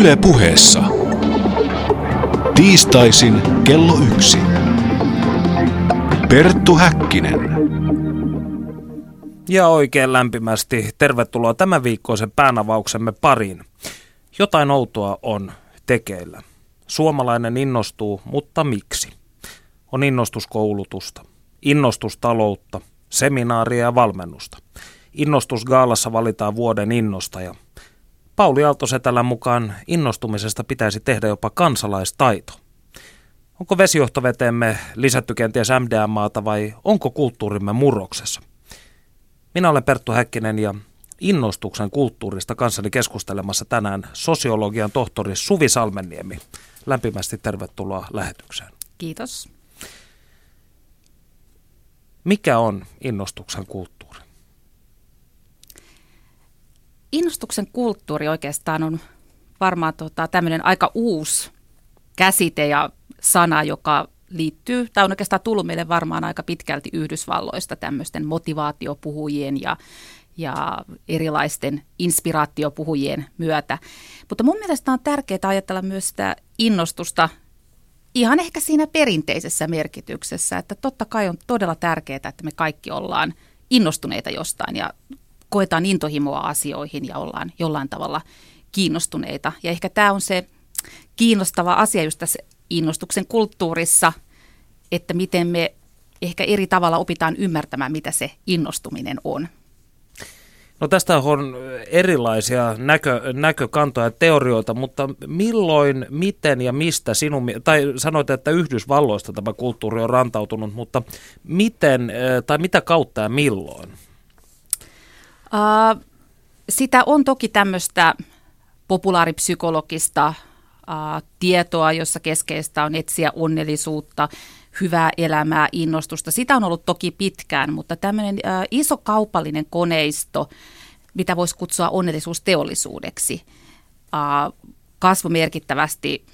Yle puheessa. Tiistaisin kello yksi. Perttu Häkkinen. Ja oikein lämpimästi tervetuloa tämän viikkoisen päänavauksemme pariin. Jotain outoa on tekeillä. Suomalainen innostuu, mutta miksi? On innostuskoulutusta, innostustaloutta, seminaaria ja valmennusta. Innostusgaalassa valitaan vuoden innostaja. Pauli Aaltosetälän mukaan innostumisesta pitäisi tehdä jopa kansalaistaito. Onko vesijohtoveteemme lisätty kenties MDMAta vai onko kulttuurimme murroksessa? Minä olen Perttu Häkkinen ja innostuksen kulttuurista kanssani keskustelemassa tänään sosiologian tohtori Suvi Salmenniemi. Lämpimästi tervetuloa lähetykseen. Kiitos. Mikä on innostuksen kulttuuri? Innostuksen kulttuuri oikeastaan on varmaan tota, tämmöinen aika uusi käsite ja sana, joka liittyy, tai on oikeastaan tullut meille varmaan aika pitkälti Yhdysvalloista tämmöisten motivaatiopuhujien ja, ja erilaisten inspiraatiopuhujien myötä. Mutta mun mielestä on tärkeää ajatella myös sitä innostusta ihan ehkä siinä perinteisessä merkityksessä, että totta kai on todella tärkeää, että me kaikki ollaan innostuneita jostain ja koetaan intohimoa asioihin ja ollaan jollain tavalla kiinnostuneita. Ja ehkä tämä on se kiinnostava asia just tässä innostuksen kulttuurissa, että miten me ehkä eri tavalla opitaan ymmärtämään, mitä se innostuminen on. No tästä on erilaisia näkö, näkökantoja ja teorioita, mutta milloin, miten ja mistä sinun, tai sanoit, että Yhdysvalloista tämä kulttuuri on rantautunut, mutta miten tai mitä kautta ja milloin? Sitä on toki tämmöistä populaaripsykologista tietoa, jossa keskeistä on etsiä onnellisuutta, hyvää elämää, innostusta. Sitä on ollut toki pitkään, mutta tämmöinen iso kaupallinen koneisto, mitä voisi kutsua onnellisuusteollisuudeksi, kasvoi merkittävästi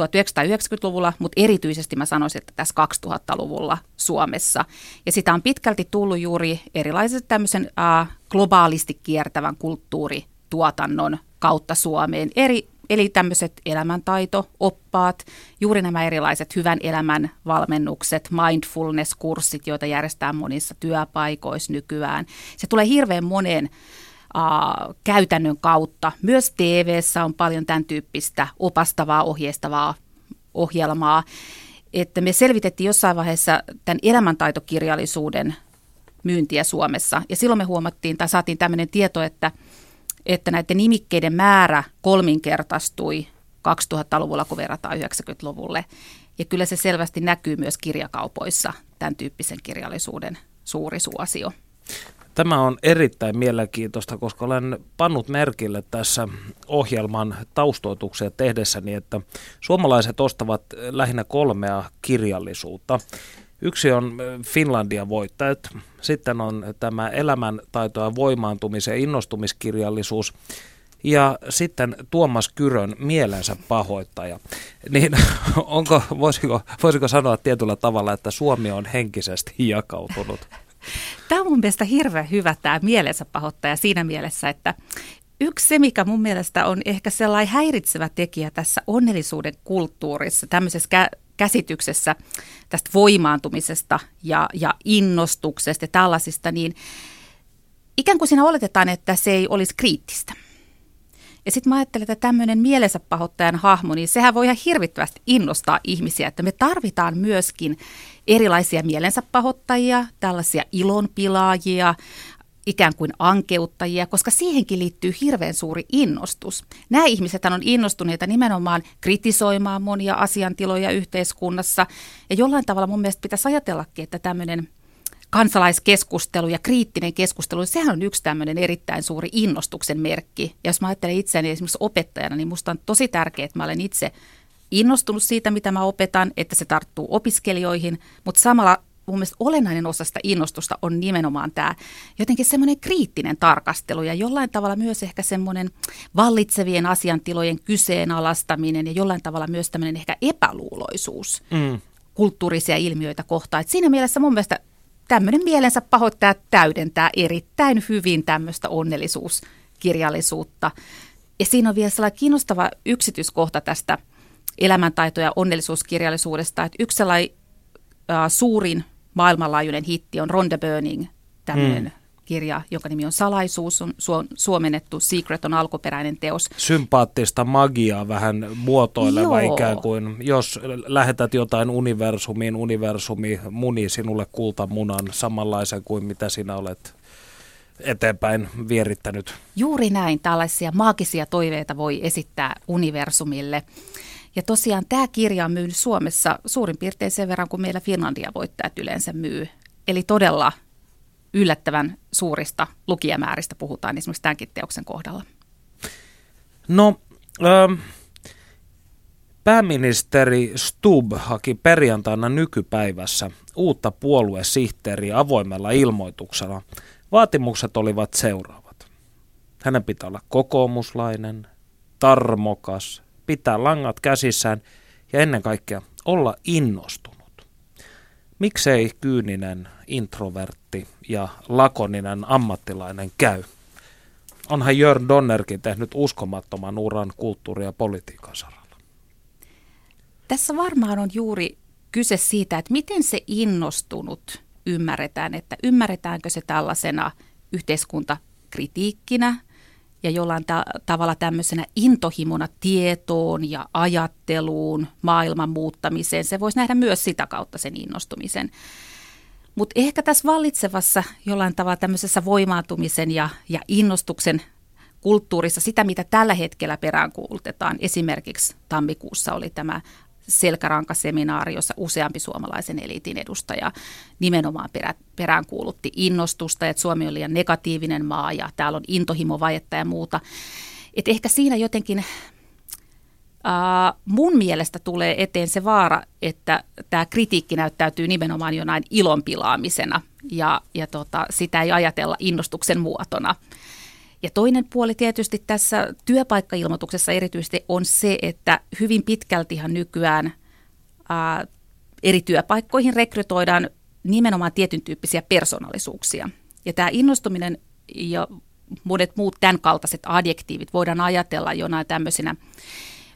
1990-luvulla, mutta erityisesti mä sanoisin, että tässä 2000-luvulla Suomessa. Ja sitä on pitkälti tullut juuri erilaisen tämmöisen uh, globaalisti kiertävän kulttuurituotannon kautta Suomeen. Eri, eli tämmöiset elämäntaito, oppaat, juuri nämä erilaiset hyvän elämän valmennukset, mindfulness-kurssit, joita järjestetään monissa työpaikoissa nykyään. Se tulee hirveän moneen käytännön kautta. Myös tv on paljon tämän tyyppistä opastavaa, ohjeistavaa ohjelmaa. Että me selvitettiin jossain vaiheessa tämän elämäntaitokirjallisuuden myyntiä Suomessa. Ja silloin me huomattiin tai saatiin tämmöinen tieto, että, että näiden nimikkeiden määrä kolminkertaistui 2000-luvulla, kun verrataan 90-luvulle. Ja kyllä se selvästi näkyy myös kirjakaupoissa, tämän tyyppisen kirjallisuuden suuri suosio. Tämä on erittäin mielenkiintoista, koska olen pannut merkille tässä ohjelman taustoituksia tehdessäni, että suomalaiset ostavat lähinnä kolmea kirjallisuutta. Yksi on Finlandia voittajat, sitten on tämä elämäntaito ja voimaantumisen ja innostumiskirjallisuus ja sitten Tuomas Kyrön mielensä pahoittaja. Niin onko, voisiko, voisiko sanoa tietyllä tavalla, että Suomi on henkisesti jakautunut? Tämä on mun mielestä hirveän hyvä tämä mielensä pahoittaja siinä mielessä, että yksi se, mikä mun mielestä on ehkä sellainen häiritsevä tekijä tässä onnellisuuden kulttuurissa, tämmöisessä kä- käsityksessä tästä voimaantumisesta ja, ja innostuksesta ja tällaisista, niin ikään kuin siinä oletetaan, että se ei olisi kriittistä. Ja sitten mä ajattelen, että tämmöinen mielensä pahoittajan hahmo, niin sehän voi ihan hirvittävästi innostaa ihmisiä, että me tarvitaan myöskin erilaisia mielensä pahoittajia, tällaisia ilonpilaajia, ikään kuin ankeuttajia, koska siihenkin liittyy hirveän suuri innostus. Nämä ihmiset on innostuneita nimenomaan kritisoimaan monia asiantiloja yhteiskunnassa, ja jollain tavalla mun mielestä pitäisi ajatellakin, että tämmöinen – kansalaiskeskustelu ja kriittinen keskustelu, sehän on yksi tämmöinen erittäin suuri innostuksen merkki. Ja jos mä ajattelen itseäni esimerkiksi opettajana, niin musta on tosi tärkeää, että mä olen itse innostunut siitä, mitä mä opetan, että se tarttuu opiskelijoihin, mutta samalla mun mielestä olennainen osa sitä innostusta on nimenomaan tämä jotenkin semmoinen kriittinen tarkastelu ja jollain tavalla myös ehkä semmoinen vallitsevien asiantilojen kyseenalaistaminen ja jollain tavalla myös tämmöinen ehkä epäluuloisuus mm. kulttuurisia ilmiöitä kohtaan. Et siinä mielessä mun mielestä tämmöinen mielensä pahoittaja täydentää erittäin hyvin tämmöistä onnellisuuskirjallisuutta. Ja siinä on vielä sellainen kiinnostava yksityiskohta tästä elämäntaito- ja onnellisuuskirjallisuudesta, että yksi sellainen äh, suurin maailmanlaajuinen hitti on Ronda Burning, tämmöinen mm. Kirja, jonka nimi on Salaisuus, on su- suomennettu, Secret on alkuperäinen teos. Sympaattista magiaa vähän muotoileva Joo. ikään kuin, jos lähetät jotain universumiin, universumi muni sinulle kultamunan samanlaisen kuin mitä sinä olet eteenpäin vierittänyt. Juuri näin, tällaisia maagisia toiveita voi esittää universumille. Ja tosiaan tämä kirja on myynyt Suomessa suurin piirtein sen verran kuin meillä Finlandia-voittajat yleensä myy. Eli todella yllättävän suurista lukijamääristä puhutaan esimerkiksi tämänkin teoksen kohdalla. No, ähm, pääministeri Stubb haki perjantaina nykypäivässä uutta puoluesihteeriä avoimella ilmoituksella. Vaatimukset olivat seuraavat. Hänen pitää olla kokoomuslainen, tarmokas, pitää langat käsissään ja ennen kaikkea olla innostunut. Miksei kyyninen, introvertti ja lakoninen ammattilainen käy? Onhan Jörn Donnerkin tehnyt uskomattoman uran kulttuuri- ja politiikan saralla. Tässä varmaan on juuri kyse siitä, että miten se innostunut ymmärretään, että ymmärretäänkö se tällaisena yhteiskuntakritiikkinä ja jollain ta- tavalla tämmöisenä intohimona tietoon ja ajatteluun, maailman muuttamiseen. Se voisi nähdä myös sitä kautta sen innostumisen. Mutta ehkä tässä vallitsevassa jollain tavalla tämmöisessä voimaantumisen ja, ja innostuksen kulttuurissa sitä, mitä tällä hetkellä peräänkuulutetaan. Esimerkiksi tammikuussa oli tämä selkärankaseminaari, jossa useampi suomalaisen eliitin edustaja nimenomaan perä, peräänkuulutti innostusta, että Suomi on liian negatiivinen maa ja täällä on intohimovajetta ja muuta. Et ehkä siinä jotenkin Uh, mun mielestä tulee eteen se vaara, että tämä kritiikki näyttäytyy nimenomaan jonain ilonpilaamisena ja, ja tota, sitä ei ajatella innostuksen muotona. Ja toinen puoli tietysti tässä työpaikkailmoituksessa erityisesti on se, että hyvin pitkältihan nykyään ää, eri työpaikkoihin rekrytoidaan nimenomaan tietyn tyyppisiä persoonallisuuksia. Ja tämä innostuminen ja monet muut tämän kaltaiset adjektiivit voidaan ajatella jonain tämmöisenä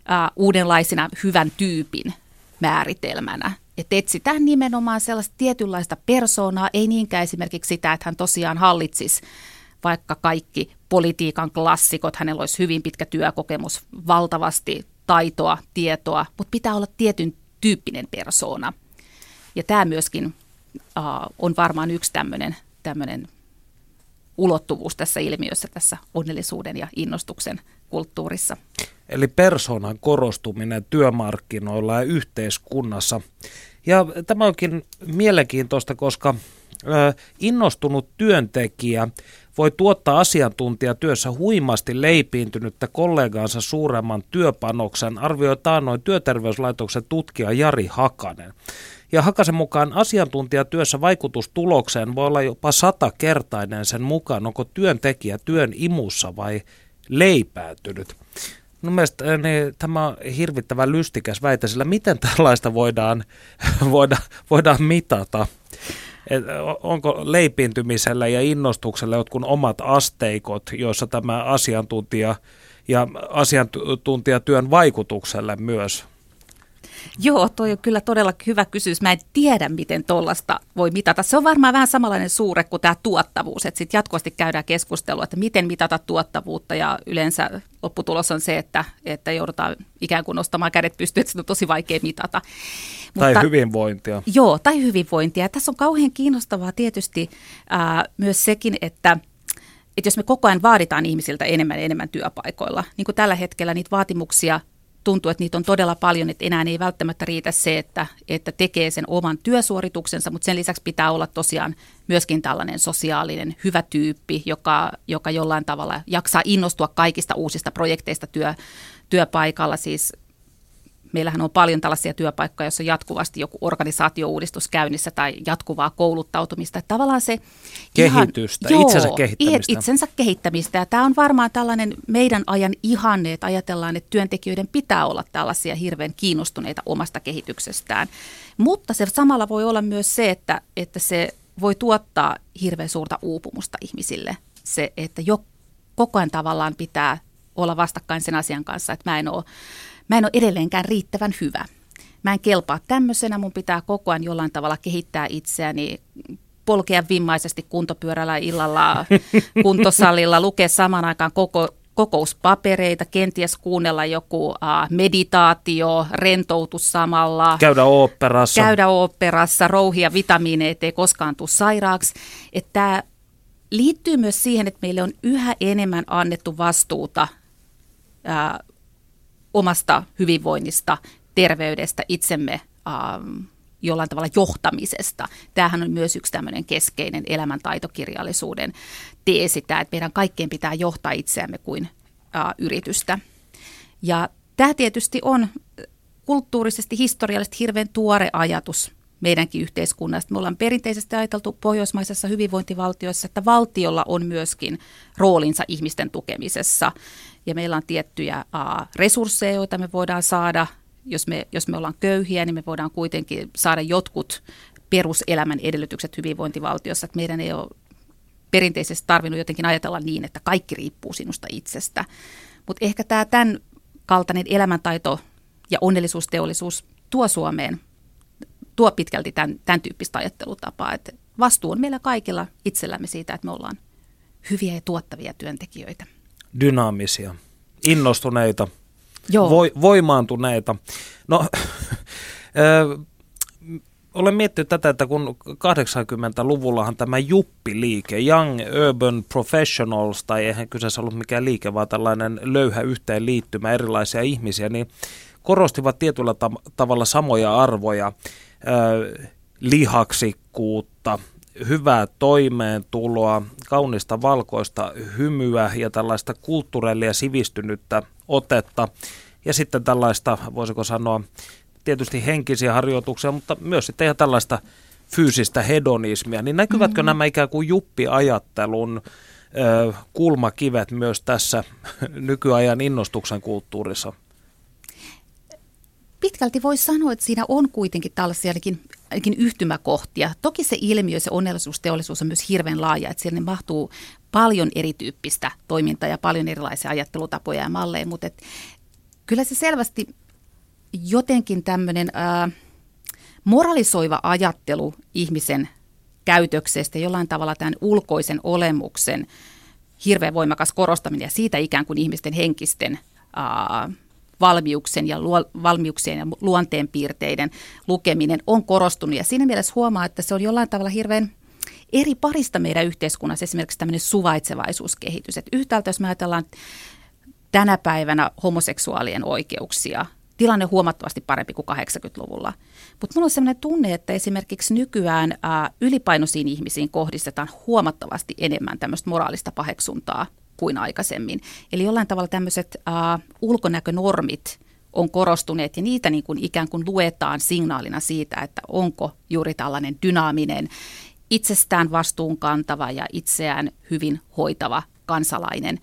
ää, uudenlaisena hyvän tyypin määritelmänä. Että etsitään nimenomaan sellaista tietynlaista persoonaa, ei niinkään esimerkiksi sitä, että hän tosiaan hallitsisi vaikka kaikki politiikan klassikot, hänellä olisi hyvin pitkä työkokemus, valtavasti taitoa, tietoa, mutta pitää olla tietyn tyyppinen persoona. Ja tämä myöskin uh, on varmaan yksi tämmöinen, tämmöinen ulottuvuus tässä ilmiössä, tässä onnellisuuden ja innostuksen kulttuurissa. Eli persoonan korostuminen työmarkkinoilla ja yhteiskunnassa. Ja tämä onkin mielenkiintoista, koska innostunut työntekijä voi tuottaa asiantuntijatyössä huimasti leipiintynyttä kollegaansa suuremman työpanoksen, arvioi taannoin työterveyslaitoksen tutkija Jari Hakanen. Ja Hakasen mukaan asiantuntijatyössä vaikutus tulokseen voi olla jopa satakertainen sen mukaan, onko työntekijä työn imussa vai leipäätynyt. Mun mielestä niin, tämä on hirvittävän lystikäs väite, sillä miten tällaista voidaan, voida, voidaan mitata? Et onko leipiintymisellä ja innostuksella jotkut omat asteikot, joissa tämä asiantuntija ja asiantuntijatyön vaikutukselle myös Joo, toi on kyllä todella hyvä kysymys. Mä en tiedä, miten tuollaista voi mitata. Se on varmaan vähän samanlainen suure kuin tämä tuottavuus, että sitten jatkuvasti käydään keskustelua, että miten mitata tuottavuutta ja yleensä lopputulos on se, että, että joudutaan ikään kuin nostamaan kädet pystyyn, että se on tosi vaikea mitata. Tai Mutta, hyvinvointia. Joo, tai hyvinvointia. Tässä on kauhean kiinnostavaa tietysti ää, myös sekin, että että jos me koko ajan vaaditaan ihmisiltä enemmän ja enemmän työpaikoilla, niin kuin tällä hetkellä niitä vaatimuksia tuntuu, että niitä on todella paljon, että enää ei välttämättä riitä se, että, että tekee sen oman työsuorituksensa, mutta sen lisäksi pitää olla tosiaan myöskin tällainen sosiaalinen hyvä tyyppi, joka, joka jollain tavalla jaksaa innostua kaikista uusista projekteista työ, työpaikalla. Siis meillähän on paljon tällaisia työpaikkoja, joissa on jatkuvasti joku organisaatiouudistus käynnissä tai jatkuvaa kouluttautumista. Että tavallaan se Kehitystä, ihan, itsensä joo, kehittämistä. itsensä kehittämistä. Ja tämä on varmaan tällainen meidän ajan ihanne, että ajatellaan, että työntekijöiden pitää olla tällaisia hirveän kiinnostuneita omasta kehityksestään. Mutta se samalla voi olla myös se, että, että se voi tuottaa hirveän suurta uupumusta ihmisille. Se, että jo koko ajan tavallaan pitää olla vastakkain sen asian kanssa, että mä en ole, mä en ole edelleenkään riittävän hyvä. Mä en kelpaa tämmöisenä, mun pitää koko ajan jollain tavalla kehittää itseäni, polkea vimmaisesti kuntopyörällä illalla kuntosalilla, lukea samaan aikaan koko kokouspapereita, kenties kuunnella joku uh, meditaatio, rentoutus samalla. Käydä oopperassa. Käydä oopperassa, rouhia vitamiineja, ettei koskaan tule sairaaksi. Että tämä liittyy myös siihen, että meille on yhä enemmän annettu vastuuta uh, omasta hyvinvoinnista, terveydestä, itsemme uh, jollain tavalla johtamisesta. Tämähän on myös yksi tämmöinen keskeinen elämäntaitokirjallisuuden teesi, tämä, että meidän kaikkien pitää johtaa itseämme kuin ä, yritystä. Ja tämä tietysti on kulttuurisesti, historiallisesti hirveän tuore ajatus meidänkin yhteiskunnasta. Me ollaan perinteisesti ajateltu pohjoismaisessa hyvinvointivaltioissa, että valtiolla on myöskin roolinsa ihmisten tukemisessa. Ja meillä on tiettyjä uh, resursseja, joita me voidaan saada jos me, jos me ollaan köyhiä, niin me voidaan kuitenkin saada jotkut peruselämän edellytykset hyvinvointivaltiossa. Että meidän ei ole perinteisesti tarvinnut jotenkin ajatella niin, että kaikki riippuu sinusta itsestä. Mutta ehkä tämä tämän kaltainen elämäntaito ja onnellisuusteollisuus tuo Suomeen, tuo pitkälti tämän, tämän tyyppistä ajattelutapaa. Että vastuu on meillä kaikilla itsellämme siitä, että me ollaan hyviä ja tuottavia työntekijöitä. Dynaamisia, innostuneita, Joo. Vo, voimaantuneita. No, olen miettinyt tätä, että kun 80-luvullahan tämä Juppi-liike, Young Urban Professionals, tai eihän kyseessä ollut mikään liike, vaan tällainen löyhä yhteenliittymä erilaisia ihmisiä, niin korostivat tietyllä ta- tavalla samoja arvoja, lihaksikkuutta, hyvää toimeentuloa, kaunista valkoista hymyä ja tällaista kulttuurillia sivistynyttä otetta. Ja sitten tällaista, voisiko sanoa, tietysti henkisiä harjoituksia, mutta myös sitten ihan tällaista fyysistä hedonismia. Niin näkyvätkö mm-hmm. nämä ikään kuin juppiajattelun ö, kulmakivet myös tässä nykyajan innostuksen kulttuurissa? Pitkälti voi sanoa, että siinä on kuitenkin tällaisia ainakin, ainakin yhtymäkohtia. Toki se ilmiö, se onnellisuusteollisuus on myös hirveän laaja, että siellä mahtuu paljon erityyppistä toimintaa ja paljon erilaisia ajattelutapoja ja malleja, mutta et, kyllä se selvästi jotenkin tämmöinen moralisoiva ajattelu ihmisen käytöksestä, jollain tavalla tämän ulkoisen olemuksen hirveän voimakas korostaminen ja siitä ikään kuin ihmisten henkisten ää, valmiuksen ja luo, valmiuksien ja luonteenpiirteiden lukeminen on korostunut. Ja siinä mielessä huomaa, että se on jollain tavalla hirveän eri parista meidän yhteiskunnassa, esimerkiksi tämmöinen suvaitsevaisuuskehitys. Että yhtäältä jos me ajatellaan tänä päivänä homoseksuaalien oikeuksia, tilanne on huomattavasti parempi kuin 80-luvulla. Mutta minulla on sellainen tunne, että esimerkiksi nykyään ää, ylipainoisiin ihmisiin kohdistetaan huomattavasti enemmän tämmöistä moraalista paheksuntaa kuin aikaisemmin. Eli jollain tavalla tämmöiset äh, ulkonäkönormit on korostuneet ja niitä niin kuin ikään kuin luetaan signaalina siitä, että onko juuri tällainen dynaaminen, itsestään vastuunkantava ja itseään hyvin hoitava kansalainen.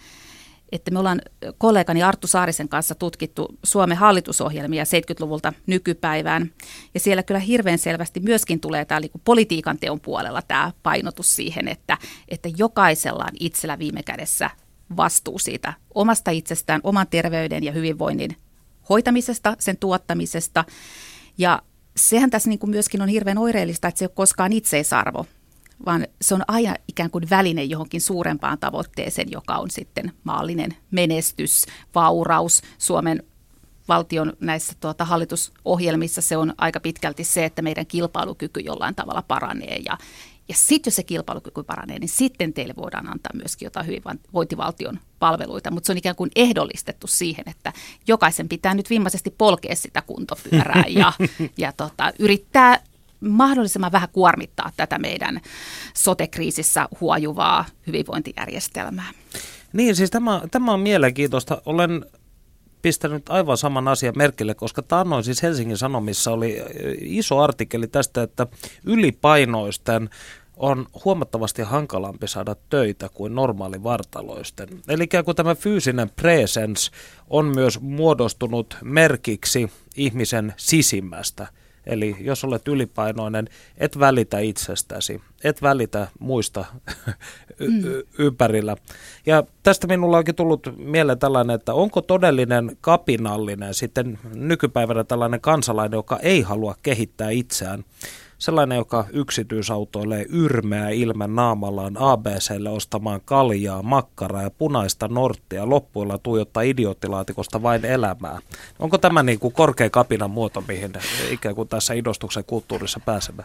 Että me ollaan kollegani Arttu Saarisen kanssa tutkittu Suomen hallitusohjelmia 70-luvulta nykypäivään. Ja siellä kyllä hirveän selvästi myöskin tulee tämä niin politiikan teon puolella tämä painotus siihen, että, että jokaisella on itsellä viime kädessä vastuu siitä omasta itsestään, oman terveyden ja hyvinvoinnin hoitamisesta, sen tuottamisesta. Ja sehän tässä niin kuin myöskin on hirveän oireellista, että se ei ole koskaan itseisarvo, vaan se on aina ikään kuin väline johonkin suurempaan tavoitteeseen, joka on sitten maallinen menestys, vauraus. Suomen valtion näissä tuota, hallitusohjelmissa se on aika pitkälti se, että meidän kilpailukyky jollain tavalla paranee ja, ja sitten jos se kilpailukyky paranee, niin sitten teille voidaan antaa myöskin jotain hyvinvointivaltion palveluita, mutta se on ikään kuin ehdollistettu siihen, että jokaisen pitää nyt viimeisesti polkea sitä kuntopyörää ja, ja tota, yrittää mahdollisimman vähän kuormittaa tätä meidän sotekriisissä huojuvaa hyvinvointijärjestelmää. Niin, siis tämä, tämä on mielenkiintoista. Olen pistänyt aivan saman asian merkille, koska taannoin siis Helsingin Sanomissa oli iso artikkeli tästä, että ylipainoisten on huomattavasti hankalampi saada töitä kuin normaali vartaloisten. Eli kun tämä fyysinen presence on myös muodostunut merkiksi ihmisen sisimmästä Eli jos olet ylipainoinen, et välitä itsestäsi, et välitä muista mm. ympärillä. Ja tästä minulla onkin tullut mieleen tällainen, että onko todellinen kapinallinen sitten nykypäivänä tällainen kansalainen, joka ei halua kehittää itseään, sellainen, joka yksityisautoilee yrmeä ilmen naamallaan ABClle ostamaan kaljaa, makkaraa ja punaista norttia loppuilla tuijottaa idioottilaatikosta vain elämää. Onko tämä niin kuin korkea kapinan muoto, mihin ikään kuin tässä idostuksen kulttuurissa pääsemme?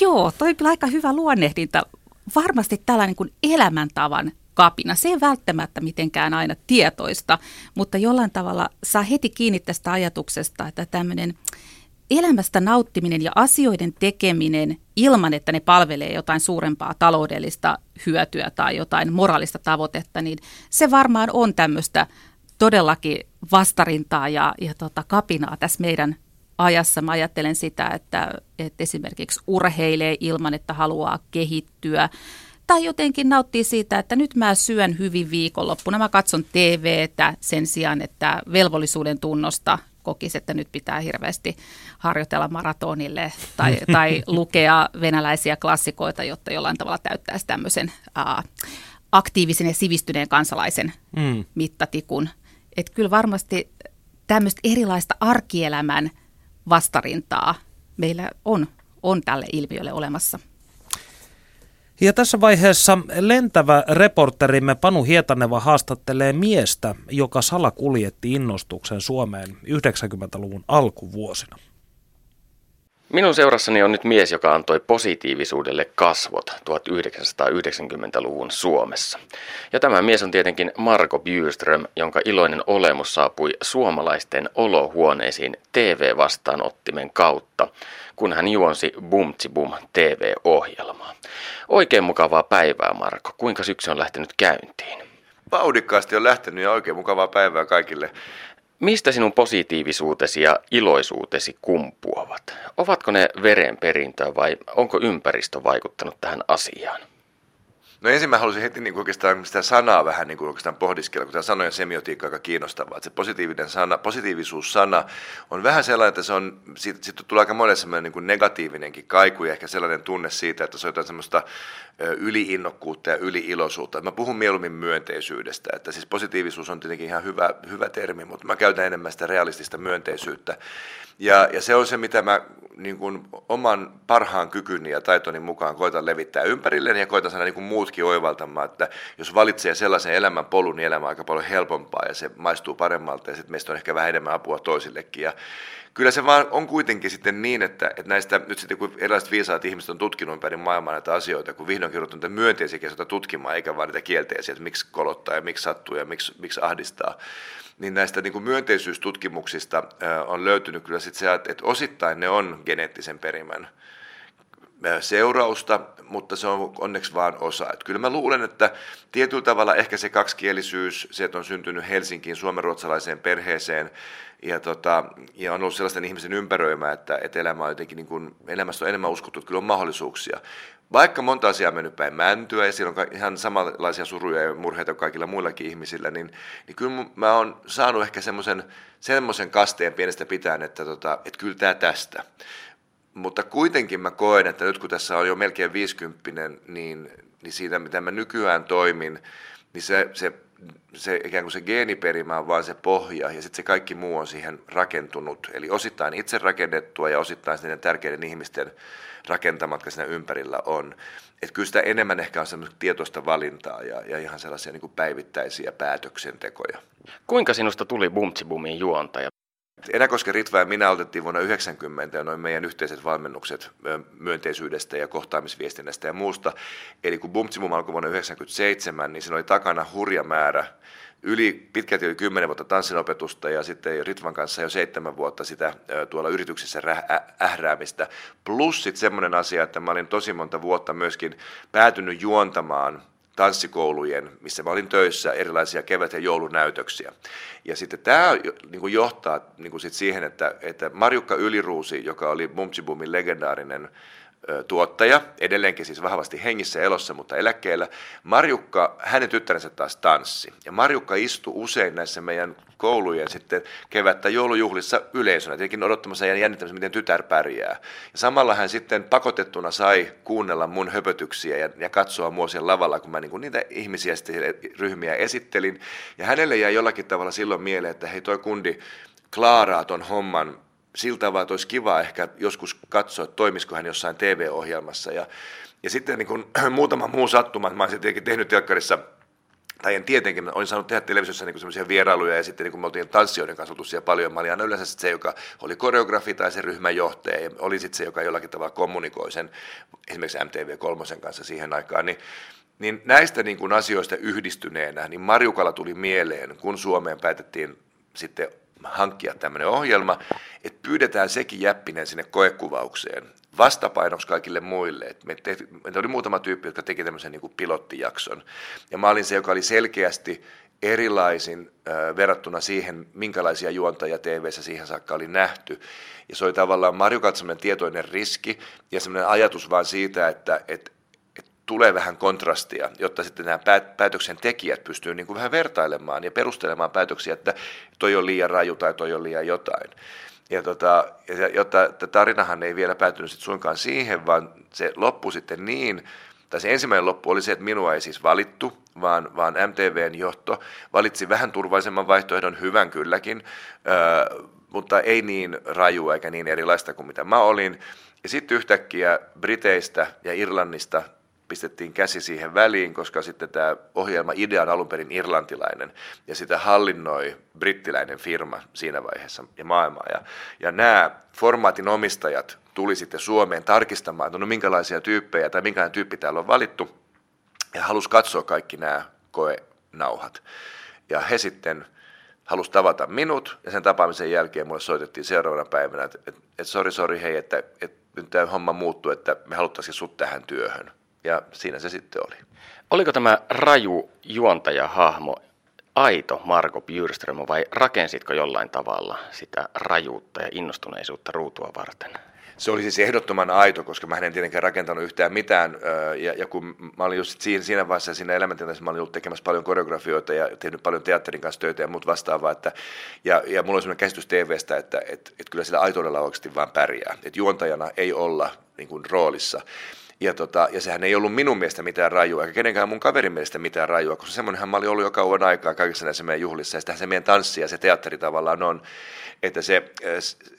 Joo, toi on aika hyvä luonnehdinta. Varmasti tällainen kuin elämäntavan kapina. Se ei välttämättä mitenkään aina tietoista, mutta jollain tavalla saa heti kiinni tästä ajatuksesta, että tämmöinen elämästä nauttiminen ja asioiden tekeminen ilman, että ne palvelee jotain suurempaa taloudellista hyötyä tai jotain moraalista tavoitetta, niin se varmaan on tämmöistä todellakin vastarintaa ja, ja tota kapinaa tässä meidän ajassa. Mä ajattelen sitä, että, että esimerkiksi urheilee ilman, että haluaa kehittyä. Tai jotenkin nauttii siitä, että nyt mä syön hyvin viikonloppuna. Mä katson TVtä sen sijaan, että velvollisuuden tunnosta kokisi, että nyt pitää hirveästi harjoitella maratonille tai, tai lukea venäläisiä klassikoita, jotta jollain tavalla täyttäisi tämmöisen ää, aktiivisen ja sivistyneen kansalaisen mm. mittatikun. Että kyllä varmasti tämmöistä erilaista arkielämän vastarintaa meillä on, on tälle ilmiölle olemassa. Ja tässä vaiheessa lentävä reporterimme Panu Hietaneva haastattelee miestä, joka salakuljetti innostuksen Suomeen 90-luvun alkuvuosina. Minun seurassani on nyt mies, joka antoi positiivisuudelle kasvot 1990-luvun Suomessa. Ja tämä mies on tietenkin Marko Bjurström, jonka iloinen olemus saapui suomalaisten olohuoneisiin TV-vastaanottimen kautta, kun hän juonsi Bumtsi Bum TV-ohjelmaa. Oikein mukavaa päivää, Marko. Kuinka syksy on lähtenyt käyntiin? Vauhdikkaasti on lähtenyt ja oikein mukavaa päivää kaikille. Mistä sinun positiivisuutesi ja iloisuutesi kumpuavat? Ovatko ne verenperintöä vai onko ympäristö vaikuttanut tähän asiaan? No ensin mä haluaisin heti niin kuin oikeastaan sitä sanaa vähän niin kuin oikeastaan pohdiskella, kun tämä sanojen semiotiikka on aika kiinnostavaa. Että se positiivinen sana, positiivisuussana on vähän sellainen, että se on, siitä, siitä tulee aika monelle sellainen niin kuin negatiivinenkin kaiku ja ehkä sellainen tunne siitä, että se on jotain semmoista yliinnokkuutta ja yliiloisuutta. Mä puhun mieluummin myönteisyydestä, että siis positiivisuus on tietenkin ihan hyvä, hyvä termi, mutta mä käytän enemmän sitä realistista myönteisyyttä. Ja, ja se on se, mitä mä niin kuin oman parhaan kykyni ja taitoni mukaan koitan levittää ympärilleni ja koitan saada niin kuin muutkin oivaltamaan, että jos valitsee sellaisen elämän polun, niin elämä on aika paljon helpompaa ja se maistuu paremmalta ja sitten meistä on ehkä vähän enemmän apua toisillekin. Ja kyllä se vaan on kuitenkin sitten niin, että, että näistä nyt sitten kun erilaiset viisaat ihmiset on tutkinut ympäri maailmaa näitä asioita, kun vihdoinkin ruvetaan niitä myönteisiä kesioita tutkimaan, eikä vaan niitä kielteisiä, että miksi kolottaa ja miksi sattuu ja miksi, miksi ahdistaa, niin näistä niin kuin myönteisyystutkimuksista on löytynyt kyllä sitten se, että osittain ne on geneettisen perimän seurausta, mutta se on onneksi vain osa. Että kyllä mä luulen, että tietyllä tavalla ehkä se kaksikielisyys, se, että on syntynyt Helsinkiin suomenruotsalaiseen perheeseen ja, tota, ja on ollut sellaisten ihmisen ympäröimä, että, että elämä on jotenkin niin kuin, elämästä on enemmän uskottu, että kyllä on mahdollisuuksia. Vaikka monta asiaa on mennyt päin mäntyä ja siellä on ihan samanlaisia suruja ja murheita kuin kaikilla muillakin ihmisillä, niin, niin kyllä mä oon saanut ehkä semmoisen semmoisen kasteen pienestä pitäen, että, tota, että kyllä tämä tästä. Mutta kuitenkin mä koen, että nyt kun tässä on jo melkein 50, niin, niin siitä mitä mä nykyään toimin, niin se, se, se ikään kuin se geeniperimä on vaan se pohja ja sitten se kaikki muu on siihen rakentunut. Eli osittain itse rakennettua ja osittain niiden tärkeiden ihmisten rakentamat, jotka siinä ympärillä on. Että kyllä sitä enemmän ehkä on semmoista tietoista valintaa ja, ja ihan sellaisia niin päivittäisiä päätöksentekoja. Kuinka sinusta tuli Bumtsibumin juontaja? Enäkoski Ritva ja minä otettiin vuonna 90 noin meidän yhteiset valmennukset myönteisyydestä ja kohtaamisviestinnästä ja muusta. Eli kun Bumtsibum alkoi vuonna 1997, niin siinä oli takana hurja määrä yli, pitkälti yli 10 vuotta tanssinopetusta ja sitten Ritvan kanssa jo seitsemän vuotta sitä tuolla yrityksessä ähräämistä. Plus sitten semmoinen asia, että mä olin tosi monta vuotta myöskin päätynyt juontamaan – tanssikoulujen, missä mä olin töissä, erilaisia kevät- ja joulunäytöksiä. Ja sitten tämä niin kuin johtaa niin kuin sit siihen, että, että Marjukka Yliruusi, joka oli Bumtsibumin legendaarinen tuottaja, edelleenkin siis vahvasti hengissä elossa, mutta eläkkeellä. Marjukka, hänen tyttärensä taas tanssi. Ja Marjukka istui usein näissä meidän koulujen sitten kevättä joulujuhlissa yleisönä, tietenkin odottamassa ja jännittämässä, miten tytär pärjää. Ja samalla hän sitten pakotettuna sai kuunnella mun höpötyksiä ja, ja katsoa mua siellä lavalla, kun mä niin kuin niitä ihmisiä sitten ryhmiä esittelin. Ja hänelle jäi jollakin tavalla silloin mieleen, että hei toi kundi klaaraa ton homman sillä tavalla, että olisi kiva ehkä joskus katsoa, että toimisiko hän jossain TV-ohjelmassa. Ja, ja sitten niin kuin, muutama muu sattuma, mä olisin tietenkin tehnyt telkkarissa tai en tietenkin, mä olin saanut tehdä televisiossa niin semmoisia vierailuja ja sitten niin kun me oltiin tanssijoiden kanssa siellä paljon, mä olin aina yleensä se, joka oli koreografi tai se ryhmän johtaja ja oli sitten se, joka jollakin tavalla kommunikoi sen esimerkiksi MTV3 kanssa siihen aikaan, niin niin näistä niin kuin asioista yhdistyneenä, niin Marjukalla tuli mieleen, kun Suomeen päätettiin sitten hankkia tämmöinen ohjelma, että pyydetään sekin jäppinen sinne koekuvaukseen vastapainoksi kaikille muille. Et me tehti, meitä oli muutama tyyppi, jotka teki tämmöisen niin pilottijakson. Ja mä olin se, joka oli selkeästi erilaisin äh, verrattuna siihen, minkälaisia juontajia tv siihen saakka oli nähty. Ja se oli tavallaan Marjukat tietoinen riski ja semmoinen ajatus vaan siitä, että, että tulee vähän kontrastia, jotta sitten nämä päätöksen tekijät pystyy niin kuin vähän vertailemaan ja perustelemaan päätöksiä, että toi on liian raju tai toi on liian jotain. Ja, tota, ja jotta tarinahan ei vielä päätynyt sit suinkaan siihen, vaan se loppui sitten niin, tai se ensimmäinen loppu oli se, että minua ei siis valittu, vaan, vaan MTVn johto valitsi vähän turvallisemman vaihtoehdon, hyvän kylläkin, mutta ei niin raju eikä niin erilaista kuin mitä mä olin. Ja sitten yhtäkkiä Briteistä ja Irlannista pistettiin käsi siihen väliin, koska sitten tämä ohjelma idea on alun perin irlantilainen ja sitä hallinnoi brittiläinen firma siinä vaiheessa ja maailmaa. Ja, ja nämä formaatin omistajat tuli sitten Suomeen tarkistamaan, että no minkälaisia tyyppejä tai minkälainen tyyppi täällä on valittu ja halusi katsoa kaikki nämä koenauhat. Ja he sitten halusi tavata minut ja sen tapaamisen jälkeen mulle soitettiin seuraavana päivänä, että, että, että sori, sori, hei, että, että nyt tämä homma muuttuu, että me haluttaisiin sut tähän työhön. Ja siinä se sitten oli. Oliko tämä raju juontajahahmo aito Marko Bjurström vai rakensitko jollain tavalla sitä rajuutta ja innostuneisuutta ruutua varten? Se oli siis ehdottoman aito, koska mä en tietenkään rakentanut yhtään mitään. Ja, ja kun mä olin just siinä, siinä vaiheessa siinä elämäntilanteessa, mä olin ollut tekemässä paljon koreografioita ja tehnyt paljon teatterin kanssa töitä ja muut vastaavaa. Että, ja, ja mulla oli sellainen käsitys TVstä, että, että, että kyllä sillä aitoudella oikeasti vaan pärjää. Että juontajana ei olla niin kuin, roolissa. Ja, tota, ja sehän ei ollut minun mielestä mitään rajua, eikä kenenkään mun kaverin mielestä mitään rajua, koska semmoinenhan mä olin ollut jo kauan aikaa kaikissa näissä meidän juhlissa, ja sitähän se meidän tanssi ja se teatteri tavallaan on, että se,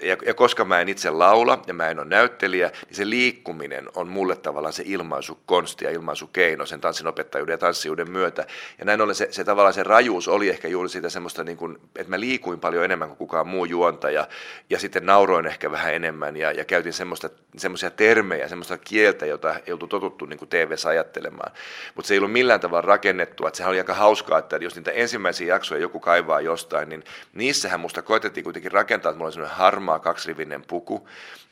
ja, ja koska mä en itse laula ja mä en ole näyttelijä, niin se liikkuminen on mulle tavallaan se ilmaisukonsti ja ilmaisukeino sen tanssinopettajuuden ja tanssijuuden myötä. Ja näin ollen se, se tavallaan se rajuus oli ehkä juuri siitä semmoista, niin kuin, että mä liikuin paljon enemmän kuin kukaan muu juontaja ja sitten nauroin ehkä vähän enemmän ja, ja käytin semmoista, semmoisia termejä, semmoista kieltä, jota ei oltu totuttu niin TV-ssä ajattelemaan. Mutta se ei ollut millään tavalla rakennettu, että sehän oli aika hauskaa, että jos niitä ensimmäisiä jaksoja joku kaivaa jostain, niin niissähän musta koitettiin kuitenkin rakentaa, että mulla oli semmoinen harmaa kaksirivinen puku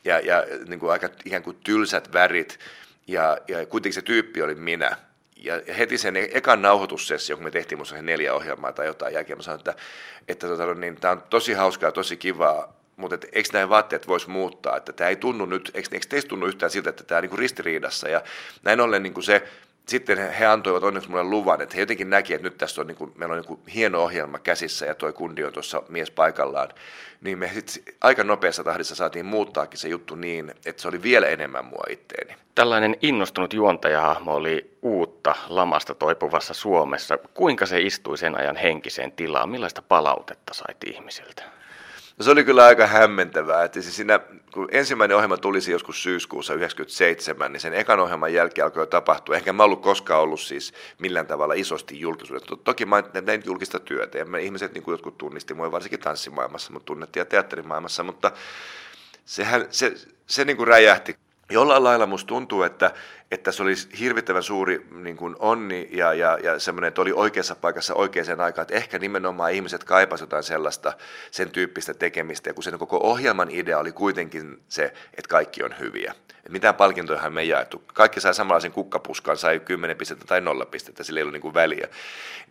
ja, ja niin kuin aika ikään kuin tylsät värit ja, ja kuitenkin se tyyppi oli minä. Ja heti sen ekan nauhoitussessio, kun me tehtiin musta neljä ohjelmaa tai jotain jälkeen, mä sanoin, että, että tota, niin, tämä on tosi hauskaa, tosi kivaa, mutta et, eikö näin vaatteet voisi muuttaa, että tämä ei tunnu nyt, eikö, eikö teistä tunnu yhtään siltä, että tämä on niin ristiriidassa ja näin ollen kuin se sitten he antoivat onneksi mulle luvan, että he jotenkin näki, että nyt tässä on, niin kuin, meillä on niin kuin hieno ohjelma käsissä ja toi kundi on tuossa mies paikallaan, niin me sitten aika nopeassa tahdissa saatiin muuttaakin se juttu niin, että se oli vielä enemmän mua itteeni. Tällainen innostunut juontajahahmo oli uutta lamasta toipuvassa Suomessa. Kuinka se istui sen ajan henkiseen tilaan? Millaista palautetta sait ihmisiltä? No se oli kyllä aika hämmentävää, että siis siinä, kun ensimmäinen ohjelma tulisi joskus syyskuussa 1997, niin sen ekan ohjelman jälkeen alkoi tapahtua. Ehkä mä ollut koskaan ollut siis millään tavalla isosti julkisuudessa. Toki mä tein julkista työtä ja ihmiset niin kuin jotkut tunnisti mua varsinkin tanssimaailmassa, mutta tunnettiin ja teatterimaailmassa, mutta sehän, se, se niin kuin räjähti jollain lailla musta tuntuu, että, että se oli hirvittävän suuri niin kuin onni ja, ja, ja semmoinen, että oli oikeassa paikassa oikeaan aikaan, että ehkä nimenomaan ihmiset kaipasivat jotain sellaista, sen tyyppistä tekemistä, ja kun sen koko ohjelman idea oli kuitenkin se, että kaikki on hyviä. Että mitään me ei jaettu. Kaikki sai samanlaisen kukkapuskan, sai 10 pistettä tai 0 pistettä, sillä ei ollut niin kuin väliä.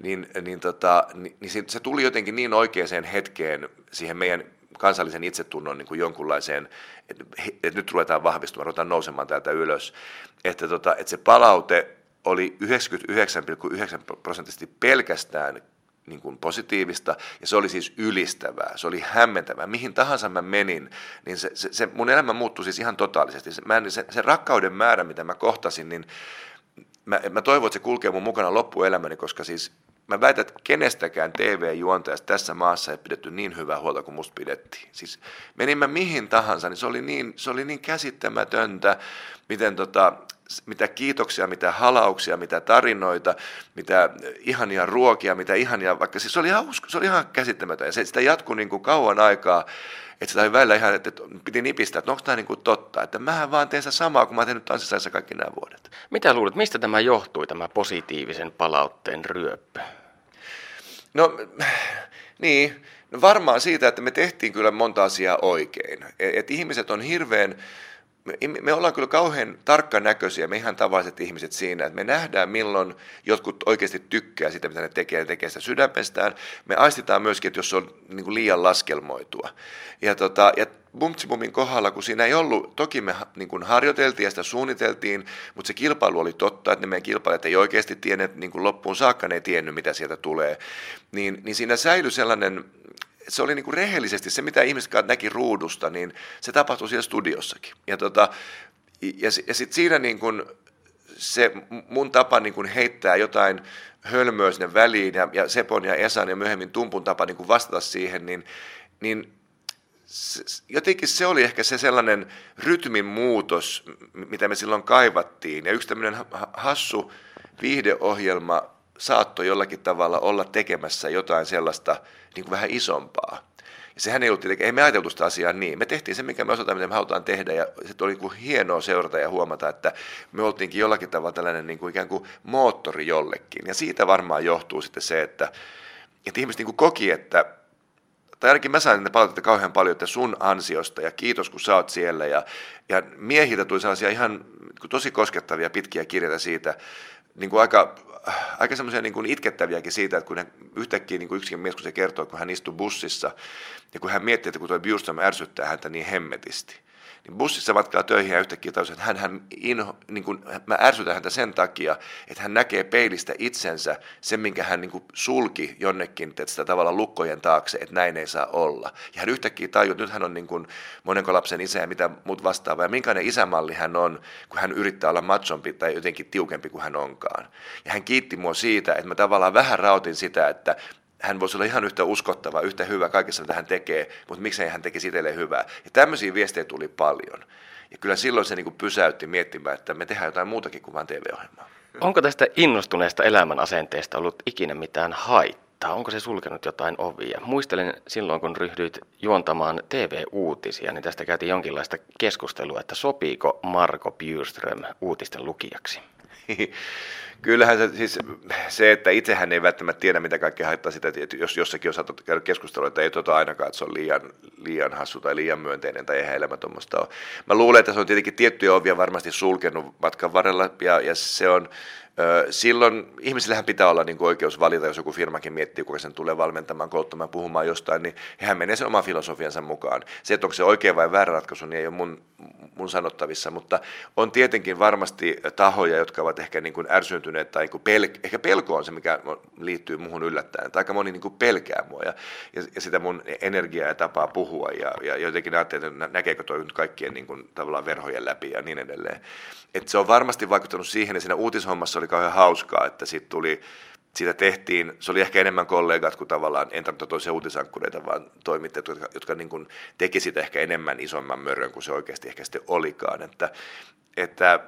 Niin, niin, tota, niin, niin se tuli jotenkin niin oikeaan hetkeen siihen meidän kansallisen itsetunnon niin kuin jonkunlaiseen, että, että nyt ruvetaan vahvistumaan, ruvetaan nousemaan täältä ylös. Että, tota, että se palaute oli 99,9 prosenttisesti pelkästään niin kuin positiivista, ja se oli siis ylistävää, se oli hämmentävää. Mihin tahansa mä menin, niin se, se, se mun elämä muuttui siis ihan totaalisesti. Se, mä, se, se rakkauden määrä, mitä mä kohtasin, niin mä, mä toivon, että se kulkee mun mukana loppuelämäni, koska siis mä väitän, että kenestäkään TV-juontajasta tässä maassa ei pidetty niin hyvää huolta kuin musta pidettiin. Siis menin mä mihin tahansa, niin se oli niin, se oli niin käsittämätöntä, miten tota, mitä kiitoksia, mitä halauksia, mitä tarinoita, mitä ihania ruokia, mitä ihania, vaikka siis se oli ihan, se oli ihan käsittämätöntä. Ja se, sitä jatkui niin kuin kauan aikaa, että sitä oli välillä ihan, että piti nipistää, että onko tämä niin kuin totta, että mähän vaan teen sitä samaa, kun mä oon tehnyt tanssisaissa kaikki nämä vuodet. Mitä luulet, mistä tämä johtui, tämä positiivisen palautteen ryöppö? No niin, no varmaan siitä, että me tehtiin kyllä monta asiaa oikein. Et, et ihmiset on hirveän me, me ollaan kyllä kauhean tarkkanäköisiä, me ihan tavalliset ihmiset siinä, että me nähdään milloin jotkut oikeasti tykkää sitä, mitä ne tekee, ne tekee sitä sydämestään. Me aistitaan myöskin, että jos se on niin kuin liian laskelmoitua. Ja, tota, ja Bumtsibumin kohdalla, kun siinä ei ollut, toki me niin kuin harjoiteltiin ja sitä suunniteltiin, mutta se kilpailu oli totta, että ne meidän kilpailijat ei oikeasti tienneet, niin kuin loppuun saakka ne ei tiennyt, mitä sieltä tulee. Niin, niin siinä säilyi sellainen se oli niin kuin rehellisesti se, mitä ihmiset näki ruudusta, niin se tapahtui siellä studiossakin. Ja, tota, ja, ja sitten siinä niin kuin se mun tapa niin kuin heittää jotain hölmöä sinne väliin ja, ja Sepon ja Esan ja myöhemmin Tumpun tapa niin kuin vastata siihen, niin, niin se, jotenkin se oli ehkä se sellainen rytmin muutos, mitä me silloin kaivattiin. Ja yksi tämmöinen hassu viihdeohjelma saattoi jollakin tavalla olla tekemässä jotain sellaista niin kuin vähän isompaa. Ja sehän ei ollut ei me ajateltu sitä asiaa niin. Me tehtiin se, mikä me osataan, mitä me halutaan tehdä, ja se oli niin hienoa seurata ja huomata, että me oltiinkin jollakin tavalla tällainen niin kuin ikään kuin moottori jollekin. Ja siitä varmaan johtuu sitten se, että, että ihmiset niin kuin koki, että tai ainakin mä sain ne palautetta kauhean paljon, että sun ansiosta ja kiitos kun sä oot siellä. Ja, ja miehiltä tuli sellaisia ihan tosi koskettavia pitkiä kirjeitä siitä, niin kuin aika aika semmoisia niin kuin itkettäviäkin siitä, että kun hän yhtäkkiä niin kuin yksikin mies, kun se kertoo, kun hän istui bussissa ja kun hän miettii, että kun tuo Bjurström ärsyttää häntä niin hemmetisti, niin bussissa matkaa töihin ja yhtäkkiä tajusi, että hän, hän inho, niin kuin, mä ärsytän häntä sen takia, että hän näkee peilistä itsensä sen, minkä hän niin kuin sulki jonnekin että sitä tavalla lukkojen taakse, että näin ei saa olla. Ja hän yhtäkkiä tajuu, että nyt hän on niin kuin monenko lapsen isä ja mitä muut vastaavaa, ja minkälainen isämalli hän on, kun hän yrittää olla machompi tai jotenkin tiukempi kuin hän onkaan. Ja hän kiitti mua siitä, että mä tavallaan vähän rautin sitä, että hän voisi olla ihan yhtä uskottava, yhtä hyvä kaikessa, mitä hän tekee, mutta miksei hän tekisi itselleen hyvää. Ja tämmöisiä viestejä tuli paljon. Ja kyllä silloin se niin kuin pysäytti miettimään, että me tehdään jotain muutakin kuin vain TV-ohjelmaa. Onko tästä innostuneesta elämän asenteesta ollut ikinä mitään haittaa? Onko se sulkenut jotain ovia? Muistelen silloin, kun ryhdyit juontamaan TV-uutisia, niin tästä käytiin jonkinlaista keskustelua, että sopiiko Marko Bjurström uutisten lukijaksi? Kyllähän se, siis se, että itsehän ei välttämättä tiedä, mitä kaikkea haittaa sitä, että jos jossakin on saatu käydä keskustelua, että ei tota ainakaan, että se on liian, liian hassu tai liian myönteinen tai eihän elämä tuommoista ole. Mä luulen, että se on tietenkin tiettyjä ovia varmasti sulkenut matkan varrella ja, ja se on, Silloin ihmisillähän pitää olla niin oikeus valita, jos joku firmakin miettii, kuka sen tulee valmentamaan, kouluttamaan, puhumaan jostain, niin hän menee sen oman filosofiansa mukaan. Se, että onko se oikea vai väärä ratkaisu, niin ei ole mun, mun sanottavissa, mutta on tietenkin varmasti tahoja, jotka ovat ehkä niin kuin ärsyntyneet tai niin kuin pel- ehkä pelko on se, mikä liittyy muuhun yllättäen. Tai aika moni niin kuin pelkää mua ja, ja, ja, sitä mun energiaa ja tapaa puhua ja, ja jotenkin ajattelee, että näkeekö toi nyt kaikkien niin kuin, tavallaan verhojen läpi ja niin edelleen. Et se on varmasti vaikuttanut siihen, ja siinä uutishommassa oli kauhean hauskaa, että siitä tuli siitä tehtiin, se oli ehkä enemmän kollegat kuin tavallaan, en tarkoita toisia uutisankkureita, vaan toimittajat, jotka, jotka niin kuin teki sitä ehkä enemmän isomman mörön kuin se oikeasti ehkä sitten olikaan. Että, että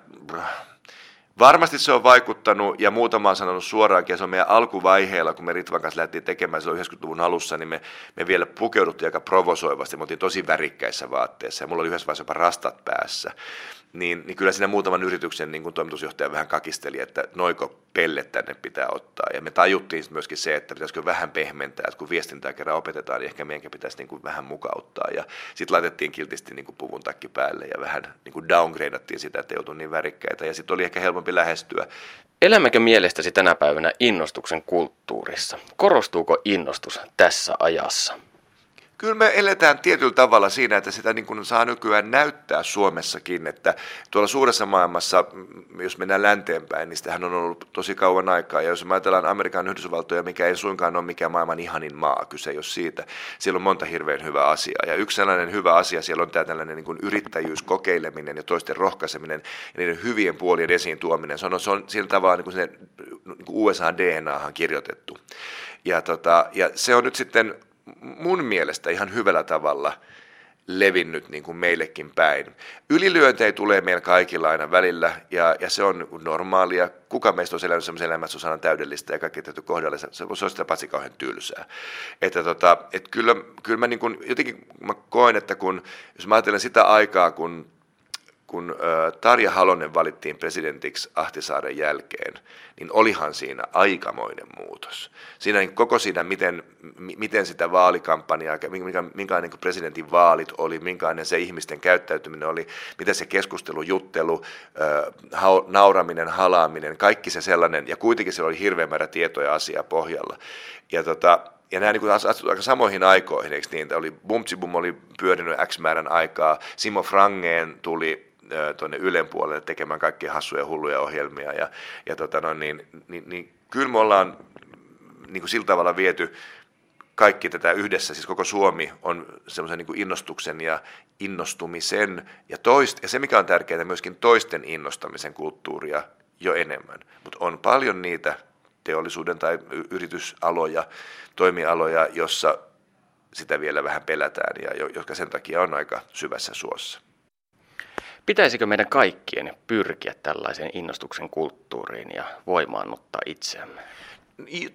Varmasti se on vaikuttanut ja muutama on sanonut suoraankin, ja se on meidän alkuvaiheella, kun me Ritvan kanssa lähdettiin tekemään silloin 90-luvun alussa, niin me, me vielä pukeuduttiin aika provosoivasti, me oltiin tosi värikkäissä vaatteissa ja mulla oli yhdessä vaiheessa jopa rastat päässä. Niin, niin kyllä siinä muutaman yrityksen niin kuin toimitusjohtaja vähän kakisteli, että noiko pelle tänne pitää ottaa. Ja me tajuttiin myöskin se, että pitäisikö vähän pehmentää, että kun viestintää kerran opetetaan, niin ehkä meidänkin pitäisi niin kuin vähän mukauttaa. Ja sitten laitettiin kiltisti niin kuin puvun takki päälle ja vähän niin kuin downgradeattiin sitä, että oltu niin värikkäitä. Ja sitten oli ehkä helpompi lähestyä. Elämmekö mielestäsi tänä päivänä innostuksen kulttuurissa? Korostuuko innostus tässä ajassa? Kyllä me eletään tietyllä tavalla siinä, että sitä niin kuin saa nykyään näyttää Suomessakin, että tuolla suuressa maailmassa, mm, jos mennään länteenpäin, niin sitähän on ollut tosi kauan aikaa. Ja jos me ajatellaan Amerikan Yhdysvaltoja, mikä ei suinkaan ole mikään maailman ihanin maa, kyse ei ole siitä. Siellä on monta hirveän hyvää asiaa. Ja yksi sellainen hyvä asia siellä on tämä tällainen niin kuin yrittäjyys, kokeileminen ja toisten rohkaiseminen ja niiden hyvien puolien esiin tuominen. Se on, se on sillä tavalla niin kuin se, niin kuin USA DNAhan kirjoitettu. Ja, tota, ja se on nyt sitten mun mielestä ihan hyvällä tavalla levinnyt niin kuin meillekin päin. Ylilyöntejä tulee meillä kaikilla aina välillä ja, ja se on normaalia. Kuka meistä on elänyt sellaisen elämän, että se on täydellistä ja kaikki täytyy kohdalla, se, se on sitä paitsi kauhean tylsää. Että tota, et kyllä, kyllä mä niin kuin, jotenkin mä koen, että kun, jos mä ajattelen sitä aikaa, kun kun Tarja Halonen valittiin presidentiksi Ahtisaaren jälkeen, niin olihan siinä aikamoinen muutos. Siinä niin koko siinä, miten, miten sitä vaalikampanjaa, minkä, minkälainen niin presidentin vaalit oli, minkälainen se ihmisten käyttäytyminen oli, miten se keskustelu, juttelu, nauraminen, halaaminen, kaikki se sellainen, ja kuitenkin se oli hirveän määrä tietoja asiaa pohjalla. Ja tota, ja nämä niin astuivat aika samoihin aikoihin, eikö niin? Oli, Bumtsibum oli pyörinyt X määrän aikaa, Simo Frangeen tuli tuonne Ylen puolelle tekemään kaikkia hassuja hulluja ohjelmia. Ja, ja tota no, niin, niin, niin, kyllä me ollaan niin kuin sillä tavalla viety kaikki tätä yhdessä, siis koko Suomi on semmoisen niin innostuksen ja innostumisen ja, toist, ja se mikä on tärkeää, myöskin toisten innostamisen kulttuuria jo enemmän. Mutta on paljon niitä teollisuuden tai yritysaloja, toimialoja, jossa sitä vielä vähän pelätään ja jotka sen takia on aika syvässä suossa. Pitäisikö meidän kaikkien pyrkiä tällaiseen innostuksen kulttuuriin ja voimaannuttaa itseämme?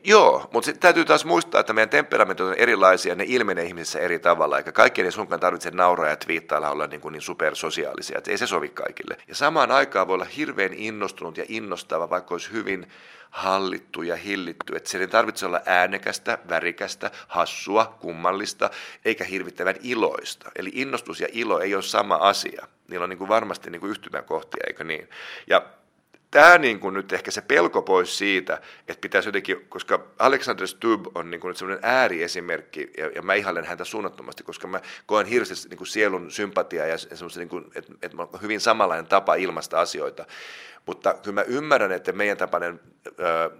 Joo, mutta sitten täytyy taas muistaa, että meidän temperamentit on erilaisia, ne ilmenee ihmisissä eri tavalla, eikä kaikkien ei sunkaan tarvitse nauraa ja twiittailla olla niin, kuin niin supersosiaalisia, että ei se sovi kaikille. Ja samaan aikaan voi olla hirveän innostunut ja innostava, vaikka olisi hyvin hallittu ja hillitty, että se ei tarvitse olla äänekästä, värikästä, hassua, kummallista, eikä hirvittävän iloista. Eli innostus ja ilo ei ole sama asia. Niillä on niin kuin varmasti niin kuin yhtymäkohtia, eikö niin? Ja tämä niin kuin nyt ehkä se pelko pois siitä, että pitäisi jotenkin, koska Alexander Stubb on niin kuin sellainen ääriesimerkki, ja, ja mä ihailen häntä suunnattomasti, koska mä koen hirveästi niin sielun sympatiaa ja semmoista, niin kuin, että, että on hyvin samanlainen tapa ilmaista asioita. Mutta kyllä mä ymmärrän, että meidän tapainen ö,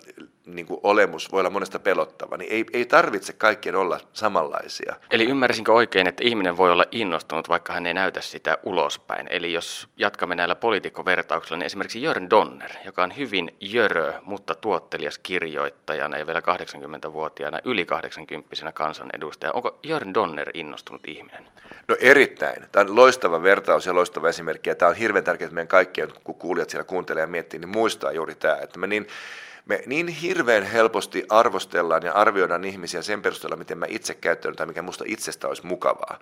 niin kuin olemus voi olla monesta pelottava, niin ei, ei tarvitse kaikkien olla samanlaisia. Eli ymmärsinkö oikein, että ihminen voi olla innostunut, vaikka hän ei näytä sitä ulospäin? Eli jos jatkamme näillä poliitikkovertauksilla, niin esimerkiksi Jörn Donner, joka on hyvin jörö, mutta tuottelias kirjoittajana ja vielä 80-vuotiaana, yli 80 kansanedustaja. Onko Jörn Donner innostunut ihminen? No erittäin. Tämä on loistava vertaus ja loistava esimerkki. Ja tämä on hirveän tärkeää, että meidän kaikkien, kun kuulijat siellä kuuntelee ja miettii, niin muistaa juuri tämä, että me niin me niin hirveän helposti arvostellaan ja arvioidaan ihmisiä sen perusteella, miten mä itse käyttänyt tai mikä musta itsestä olisi mukavaa.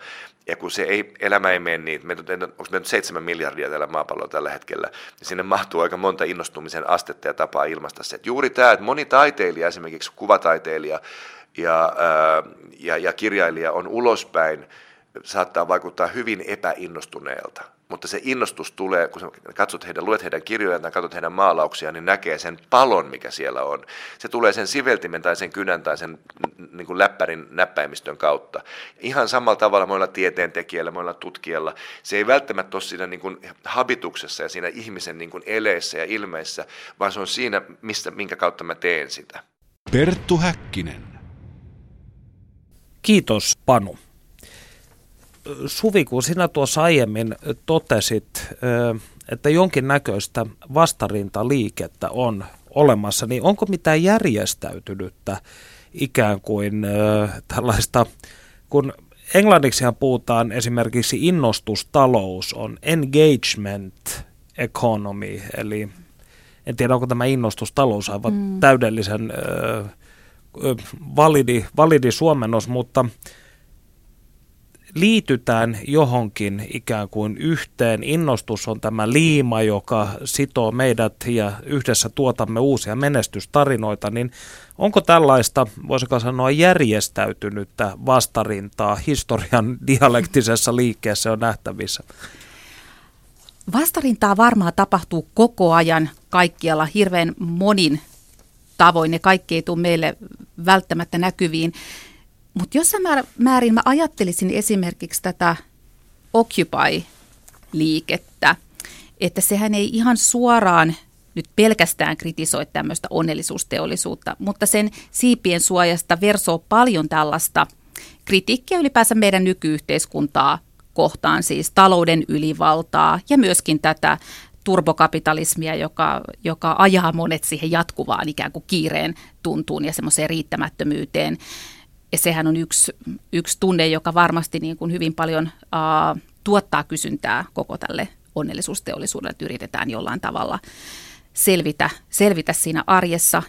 Ja kun se ei, elämä ei mene niin, me, onko me nyt seitsemän miljardia tällä maapallolla tällä hetkellä, niin sinne mahtuu aika monta innostumisen astetta ja tapaa ilmaista se. Että juuri tämä, että moni taiteilija, esimerkiksi kuvataiteilija ja, ja, ja kirjailija on ulospäin, saattaa vaikuttaa hyvin epäinnostuneelta. Mutta se innostus tulee, kun katsot heidän, luet heidän kirjojaan tai katsot heidän maalauksiaan, niin näkee sen palon, mikä siellä on. Se tulee sen siveltimen tai sen kynän tai sen niin kuin läppärin näppäimistön kautta. Ihan samalla tavalla monilla tieteentekijöillä, monilla tutkijalla. Se ei välttämättä ole siinä niin kuin habituksessa ja siinä ihmisen niin kuin eleessä ja ilmeissä, vaan se on siinä, mistä, minkä kautta mä teen sitä. Perttu Häkkinen. Kiitos Panu. Suvi, kun sinä tuossa aiemmin totesit, että jonkinnäköistä vastarintaliikettä on olemassa, niin onko mitään järjestäytynyttä ikään kuin tällaista, kun englanniksihan puhutaan esimerkiksi innostustalous, on engagement economy, eli en tiedä onko tämä innostustalous aivan mm. täydellisen validi, validi suomennos, mutta liitytään johonkin ikään kuin yhteen. Innostus on tämä liima, joka sitoo meidät ja yhdessä tuotamme uusia menestystarinoita, niin onko tällaista, voisiko sanoa, järjestäytynyttä vastarintaa historian dialektisessa liikkeessä on nähtävissä? Vastarintaa varmaan tapahtuu koko ajan kaikkialla hirveän monin tavoin. Ne kaikki ei tule meille välttämättä näkyviin Mutta jossain määrin mä ajattelisin esimerkiksi tätä Occupy-liikettä, että sehän ei ihan suoraan nyt pelkästään kritisoi tämmöistä onnellisuusteollisuutta, mutta sen siipien suojasta versoo paljon tällaista kritiikkiä ylipäänsä meidän nykyyhteiskuntaa kohtaan, siis talouden ylivaltaa ja myöskin tätä turbokapitalismia, joka, joka ajaa monet siihen jatkuvaan ikään kuin kiireen tuntuun ja semmoiseen riittämättömyyteen. Ja sehän on yksi, yksi tunne, joka varmasti niin kuin hyvin paljon uh, tuottaa kysyntää koko tälle onnellisuusteollisuudelle, että yritetään jollain tavalla selvitä, selvitä siinä arjessa.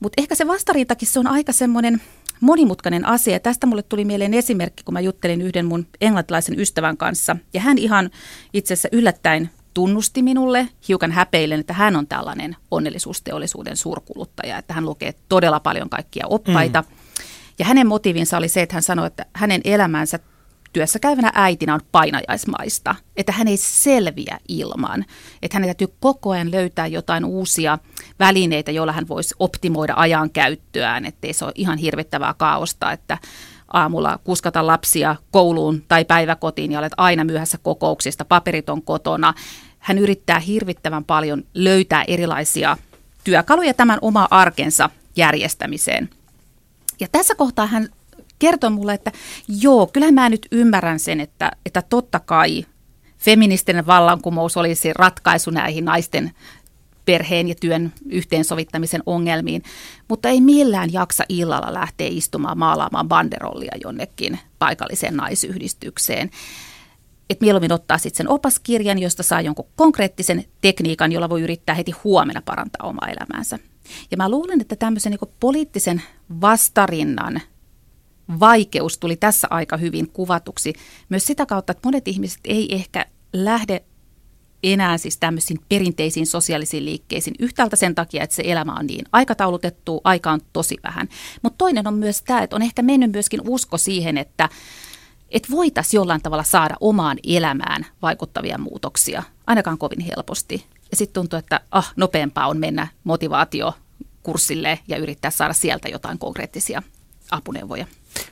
Mutta ehkä se vastariitakin se on aika semmoinen monimutkainen asia. Tästä mulle tuli mieleen esimerkki, kun mä juttelin yhden mun englantilaisen ystävän kanssa. Ja hän ihan itse asiassa yllättäen tunnusti minulle hiukan häpeillen, että hän on tällainen onnellisuusteollisuuden suurkuluttaja, että hän lukee todella paljon kaikkia oppaita. Mm. Ja hänen motiivinsa oli se, että hän sanoi, että hänen elämänsä työssä käyvänä äitinä on painajaismaista, että hän ei selviä ilman, että hänen täytyy koko ajan löytää jotain uusia välineitä, joilla hän voisi optimoida ajan käyttöään, ettei se ole ihan hirvittävää kaaosta, että aamulla kuskata lapsia kouluun tai päiväkotiin ja olet aina myöhässä kokouksista, paperit on kotona. Hän yrittää hirvittävän paljon löytää erilaisia työkaluja tämän oma arkensa järjestämiseen. Ja tässä kohtaa hän kertoi mulle, että joo, kyllä mä nyt ymmärrän sen, että, että totta kai feministinen vallankumous olisi ratkaisu näihin naisten perheen ja työn yhteensovittamisen ongelmiin, mutta ei millään jaksa illalla lähteä istumaan maalaamaan banderollia jonnekin paikalliseen naisyhdistykseen. Et mieluummin ottaa sitten sen opaskirjan, josta saa jonkun konkreettisen tekniikan, jolla voi yrittää heti huomenna parantaa omaa elämäänsä. Ja mä luulen, että tämmöisen niin poliittisen vastarinnan vaikeus tuli tässä aika hyvin kuvatuksi myös sitä kautta, että monet ihmiset ei ehkä lähde enää siis tämmöisiin perinteisiin sosiaalisiin liikkeisiin yhtäältä sen takia, että se elämä on niin aikataulutettu, aika on tosi vähän. Mutta toinen on myös tämä, että on ehkä mennyt myöskin usko siihen, että että voitaisiin jollain tavalla saada omaan elämään vaikuttavia muutoksia, ainakaan kovin helposti. Ja sitten tuntuu, että ah, nopeampaa on mennä motivaatiokurssille ja yrittää saada sieltä jotain konkreettisia apuneuvoja.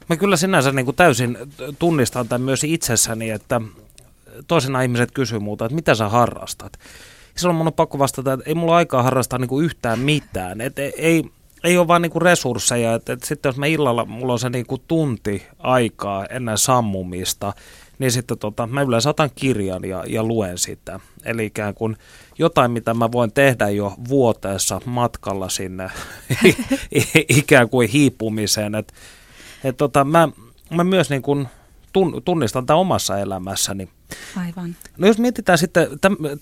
Mä kyllä sinänsä niin kuin täysin tunnistan tämän myös itsessäni, että toisena ihmiset kysyy muuta, että mitä sä harrastat. Ja silloin mun on pakko vastata, että ei mulla aikaa harrastaa niin kuin yhtään mitään. Et ei, ei ole vaan niin kuin resursseja. Et, et sitten jos mä illalla, mulla on se niin kuin tunti aikaa ennen sammumista, niin sitten tota, mä yleensä otan kirjan ja, ja luen sitä. Eli ikään kuin jotain, mitä mä voin tehdä jo vuoteessa matkalla sinne ikään kuin hiipumiseen. Et, et tota, mä, mä myös niin kuin tunnistan tämän omassa elämässäni. Aivan. No jos mietitään sitten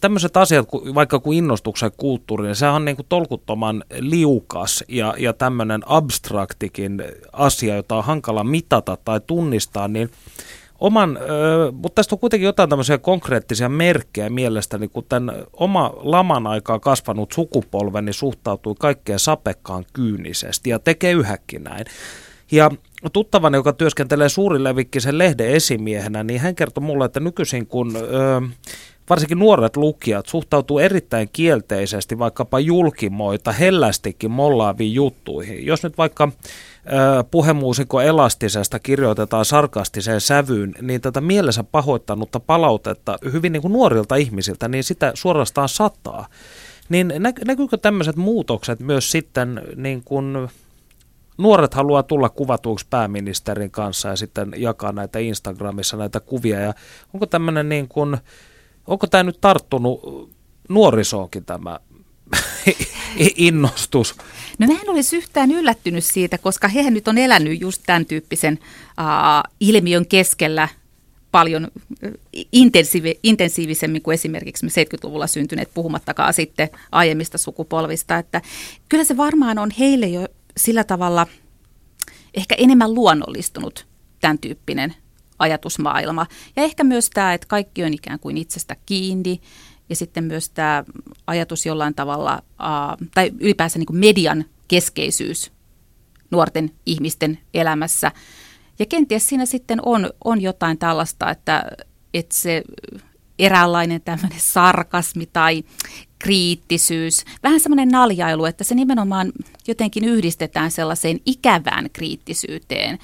tämmöiset asiat, vaikka kuin innostuksen kulttuuri, niin sehän on niin kuin tolkuttoman liukas ja, ja tämmöinen abstraktikin asia, jota on hankala mitata tai tunnistaa, niin oman, mutta tästä on kuitenkin jotain tämmöisiä konkreettisia merkkejä mielestäni, kun tämän oma laman aikaa kasvanut sukupolveni suhtautui kaikkeen sapekkaan kyynisesti ja tekee yhäkin näin. Ja tuttavani, joka työskentelee suurilevikkisen lehden esimiehenä, niin hän kertoi mulle, että nykyisin kun ö, varsinkin nuoret lukijat suhtautuu erittäin kielteisesti vaikkapa julkimoita hellästikin mollaaviin juttuihin. Jos nyt vaikka puhemuusikko Elastisesta kirjoitetaan sarkastiseen sävyyn, niin tätä mielensä pahoittanutta palautetta hyvin niin kuin nuorilta ihmisiltä, niin sitä suorastaan sataa. Niin näkyykö tämmöiset muutokset myös sitten niin kuin nuoret haluaa tulla kuvatuksi pääministerin kanssa ja sitten jakaa näitä Instagramissa näitä kuvia. Ja onko tämmöinen niin kuin, onko tämä nyt tarttunut nuorisoonkin tämä innostus? No mä en olisi yhtään yllättynyt siitä, koska he nyt on elänyt just tämän tyyppisen uh, ilmiön keskellä paljon intensiivi, intensiivisemmin kuin esimerkiksi me 70-luvulla syntyneet, puhumattakaan sitten aiemmista sukupolvista. Että kyllä se varmaan on heille jo sillä tavalla ehkä enemmän luonnollistunut tämän tyyppinen ajatusmaailma. Ja ehkä myös tämä, että kaikki on ikään kuin itsestä kiinni ja sitten myös tämä ajatus jollain tavalla, tai ylipäänsä niin kuin median keskeisyys nuorten ihmisten elämässä. Ja kenties siinä sitten on, on jotain tällaista, että, että se eräänlainen tämmöinen sarkasmi tai kriittisyys, vähän semmoinen naljailu, että se nimenomaan jotenkin yhdistetään sellaiseen ikävään kriittisyyteen.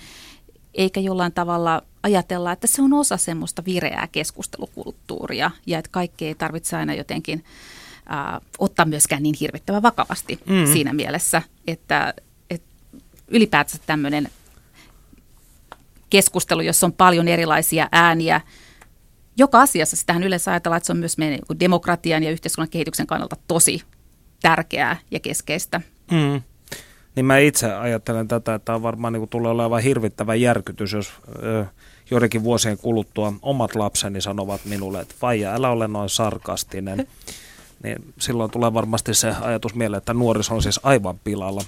Eikä jollain tavalla ajatella, että se on osa semmoista vireää keskustelukulttuuria ja että kaikki ei tarvitse aina jotenkin äh, ottaa myöskään niin hirvittävän vakavasti mm. siinä mielessä, että, että ylipäätänsä tämmöinen keskustelu, jossa on paljon erilaisia ääniä, joka asiassa sitähän yleensä ajatellaan, että se on myös meidän demokratian ja yhteiskunnan kehityksen kannalta tosi tärkeää ja keskeistä. Mm. Niin mä itse ajattelen tätä, että on varmaan niin tulee olemaan hirvittävä järkytys, jos ö, joidenkin vuosien kuluttua omat lapseni sanovat minulle, että vaija, älä ole noin sarkastinen. Niin silloin tulee varmasti se ajatus mieleen, että nuoriso on siis aivan pilalla.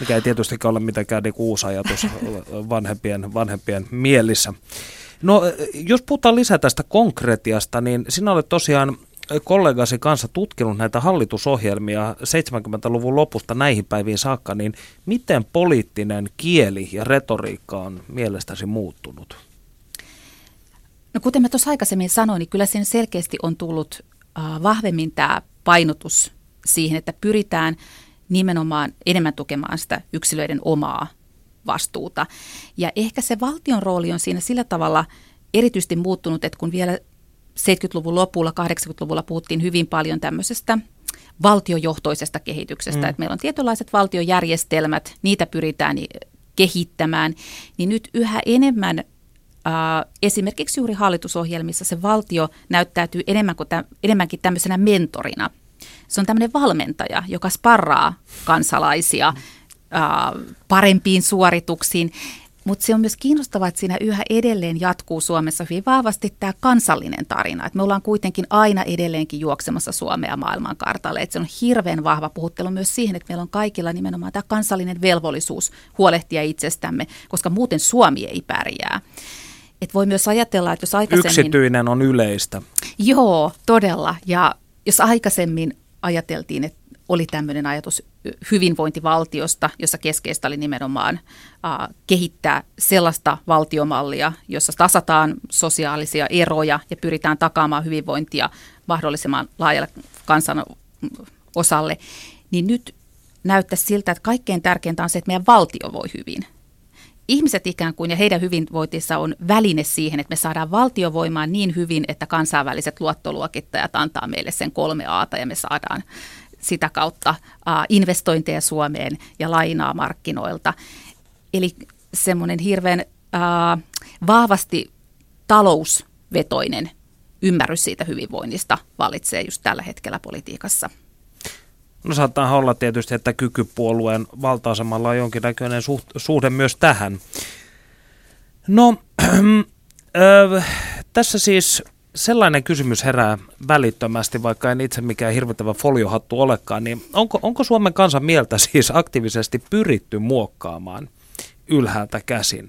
Mikä ei tietystikään ole mitenkään niin uusi ajatus vanhempien, vanhempien mielissä. No, jos puhutaan lisää tästä konkretiasta, niin sinä olet tosiaan kollegasi kanssa tutkinut näitä hallitusohjelmia 70-luvun lopusta näihin päiviin saakka, niin miten poliittinen kieli ja retoriikka on mielestäsi muuttunut? No kuten mä tuossa aikaisemmin sanoin, niin kyllä siinä selkeästi on tullut vahvemmin tämä painotus siihen, että pyritään nimenomaan enemmän tukemaan sitä yksilöiden omaa vastuuta. Ja ehkä se valtion rooli on siinä sillä tavalla erityisesti muuttunut, että kun vielä 70-luvun lopulla, 80-luvulla puhuttiin hyvin paljon tämmöisestä valtiojohtoisesta kehityksestä, mm. että meillä on tietynlaiset valtiojärjestelmät, niitä pyritään kehittämään, niin nyt yhä enemmän Uh, esimerkiksi juuri hallitusohjelmissa se valtio näyttäytyy enemmän kuin tä, enemmänkin tämmöisenä mentorina. Se on tämmöinen valmentaja, joka sparraa kansalaisia uh, parempiin suorituksiin. Mutta se on myös kiinnostavaa, että siinä yhä edelleen jatkuu Suomessa hyvin vahvasti tämä kansallinen tarina. Että me ollaan kuitenkin aina edelleenkin juoksemassa Suomea maailmankartalle. Että se on hirveän vahva puhuttelu myös siihen, että meillä on kaikilla nimenomaan tämä kansallinen velvollisuus huolehtia itsestämme, koska muuten Suomi ei pärjää. Et voi myös ajatella, että jos aikaisemmin... Yksityinen on yleistä. Joo, todella. Ja jos aikaisemmin ajateltiin, että oli tämmöinen ajatus hyvinvointivaltiosta, jossa keskeistä oli nimenomaan äh, kehittää sellaista valtiomallia, jossa tasataan sosiaalisia eroja ja pyritään takaamaan hyvinvointia mahdollisimman laajalle kansan osalle, niin nyt näyttää siltä, että kaikkein tärkeintä on se, että meidän valtio voi hyvin – ihmiset ikään kuin ja heidän hyvinvointinsa on väline siihen, että me saadaan valtiovoimaa niin hyvin, että kansainväliset luottoluokittajat antaa meille sen kolme aata ja me saadaan sitä kautta investointeja Suomeen ja lainaa markkinoilta. Eli semmoinen hirveän vahvasti talousvetoinen ymmärrys siitä hyvinvoinnista valitsee just tällä hetkellä politiikassa. No saattaa olla tietysti, että kykypuolueen valta-asemalla on jonkinnäköinen suht, suhde myös tähän. No, äh, tässä siis sellainen kysymys herää välittömästi, vaikka en itse mikään hirvittävä foliohattu olekaan, niin onko, onko Suomen kansan mieltä siis aktiivisesti pyritty muokkaamaan ylhäältä käsin?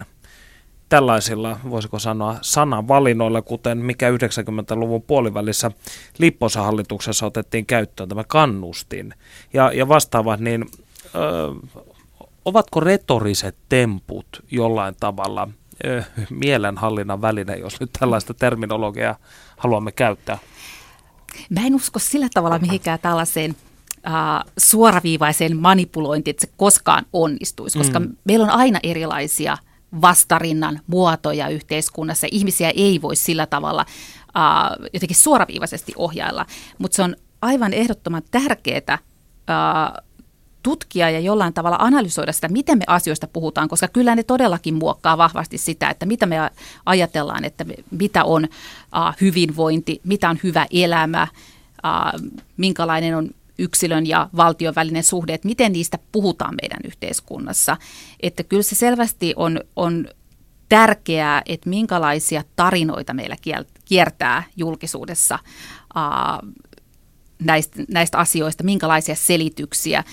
tällaisilla, voisiko sanoa, sanavalinnoilla, kuten mikä 90-luvun puolivälissä Lipposen hallituksessa otettiin käyttöön tämä kannustin ja, ja vastaavat, niin ö, ovatko retoriset temput jollain tavalla ö, mielenhallinnan väline, jos nyt tällaista terminologiaa haluamme käyttää? Mä en usko sillä tavalla mihinkään tällaiseen uh, suoraviivaiseen manipulointiin, että se koskaan onnistuisi, koska mm. meillä on aina erilaisia vastarinnan muotoja yhteiskunnassa. Ihmisiä ei voi sillä tavalla uh, jotenkin suoraviivaisesti ohjailla, mutta se on aivan ehdottoman tärkeää uh, tutkia ja jollain tavalla analysoida sitä, miten me asioista puhutaan, koska kyllä ne todellakin muokkaa vahvasti sitä, että mitä me ajatellaan, että mitä on hyvinvointi, mitä on hyvä elämä, minkälainen on yksilön ja valtion välinen suhde, että miten niistä puhutaan meidän yhteiskunnassa. Että kyllä se selvästi on, on tärkeää, että minkälaisia tarinoita meillä kiertää julkisuudessa näistä, näistä asioista, minkälaisia selityksiä.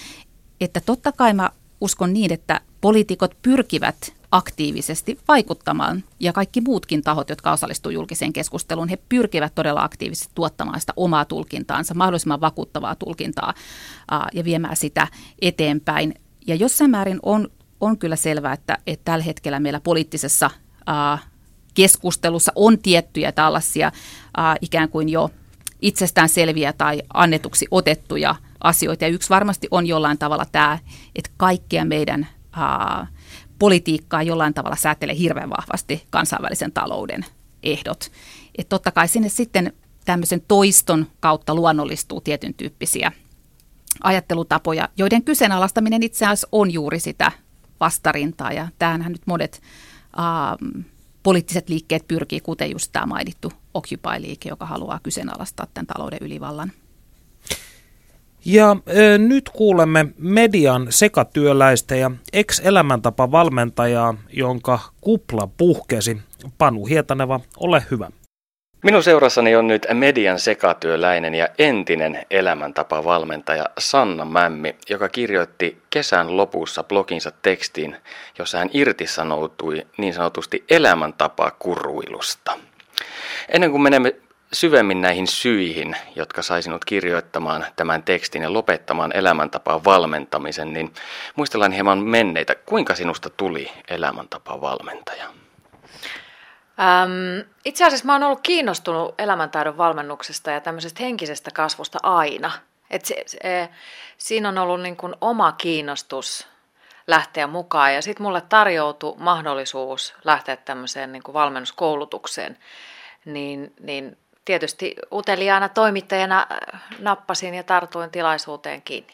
Että totta kai mä uskon niin, että poliitikot pyrkivät aktiivisesti vaikuttamaan ja kaikki muutkin tahot, jotka osallistuvat julkiseen keskusteluun, he pyrkivät todella aktiivisesti tuottamaan sitä omaa tulkintaansa, mahdollisimman vakuuttavaa tulkintaa ja viemään sitä eteenpäin. Ja jossain määrin on, on kyllä selvää, että, että tällä hetkellä meillä poliittisessa keskustelussa on tiettyjä tällaisia ää, ikään kuin jo itsestään selviä tai annetuksi otettuja asioita. Ja yksi varmasti on jollain tavalla tämä, että kaikkea meidän ää, politiikkaa jollain tavalla säätelee hirveän vahvasti kansainvälisen talouden ehdot. Että totta kai sinne sitten tämmöisen toiston kautta luonnollistuu tietyn tyyppisiä ajattelutapoja, joiden kyseenalaistaminen itse asiassa on juuri sitä vastarintaa. Ja tämähän nyt monet ähm, poliittiset liikkeet pyrkii, kuten just tämä mainittu Occupy-liike, joka haluaa kyseenalaistaa tämän talouden ylivallan. Ja ö, nyt kuulemme median sekatyöläistä ja ex-elämäntapa valmentajaa, jonka kupla puhkesi. Panu Hietaneva, ole hyvä. Minun seurassani on nyt median sekatyöläinen ja entinen elämäntapa-valmentaja Sanna Mämmi, joka kirjoitti kesän lopussa bloginsa tekstiin, jossa hän irtisanoutui niin sanotusti elämäntapa kuruilusta. Ennen kuin menemme syvemmin näihin syihin, jotka sai sinut kirjoittamaan tämän tekstin ja lopettamaan elämäntapaa valmentamisen, niin muistellaan hieman menneitä. Kuinka sinusta tuli elämäntapaa valmentaja? Ähm, itse asiassa mä oon ollut kiinnostunut elämäntaidon valmennuksesta ja tämmöisestä henkisestä kasvusta aina. Et se, se, siinä on ollut niin kuin oma kiinnostus lähteä mukaan ja sitten mulle tarjoutui mahdollisuus lähteä tämmöiseen niin kuin valmennuskoulutukseen. Niin, niin tietysti uteliaana toimittajana äh, nappasin ja tartuin tilaisuuteen kiinni.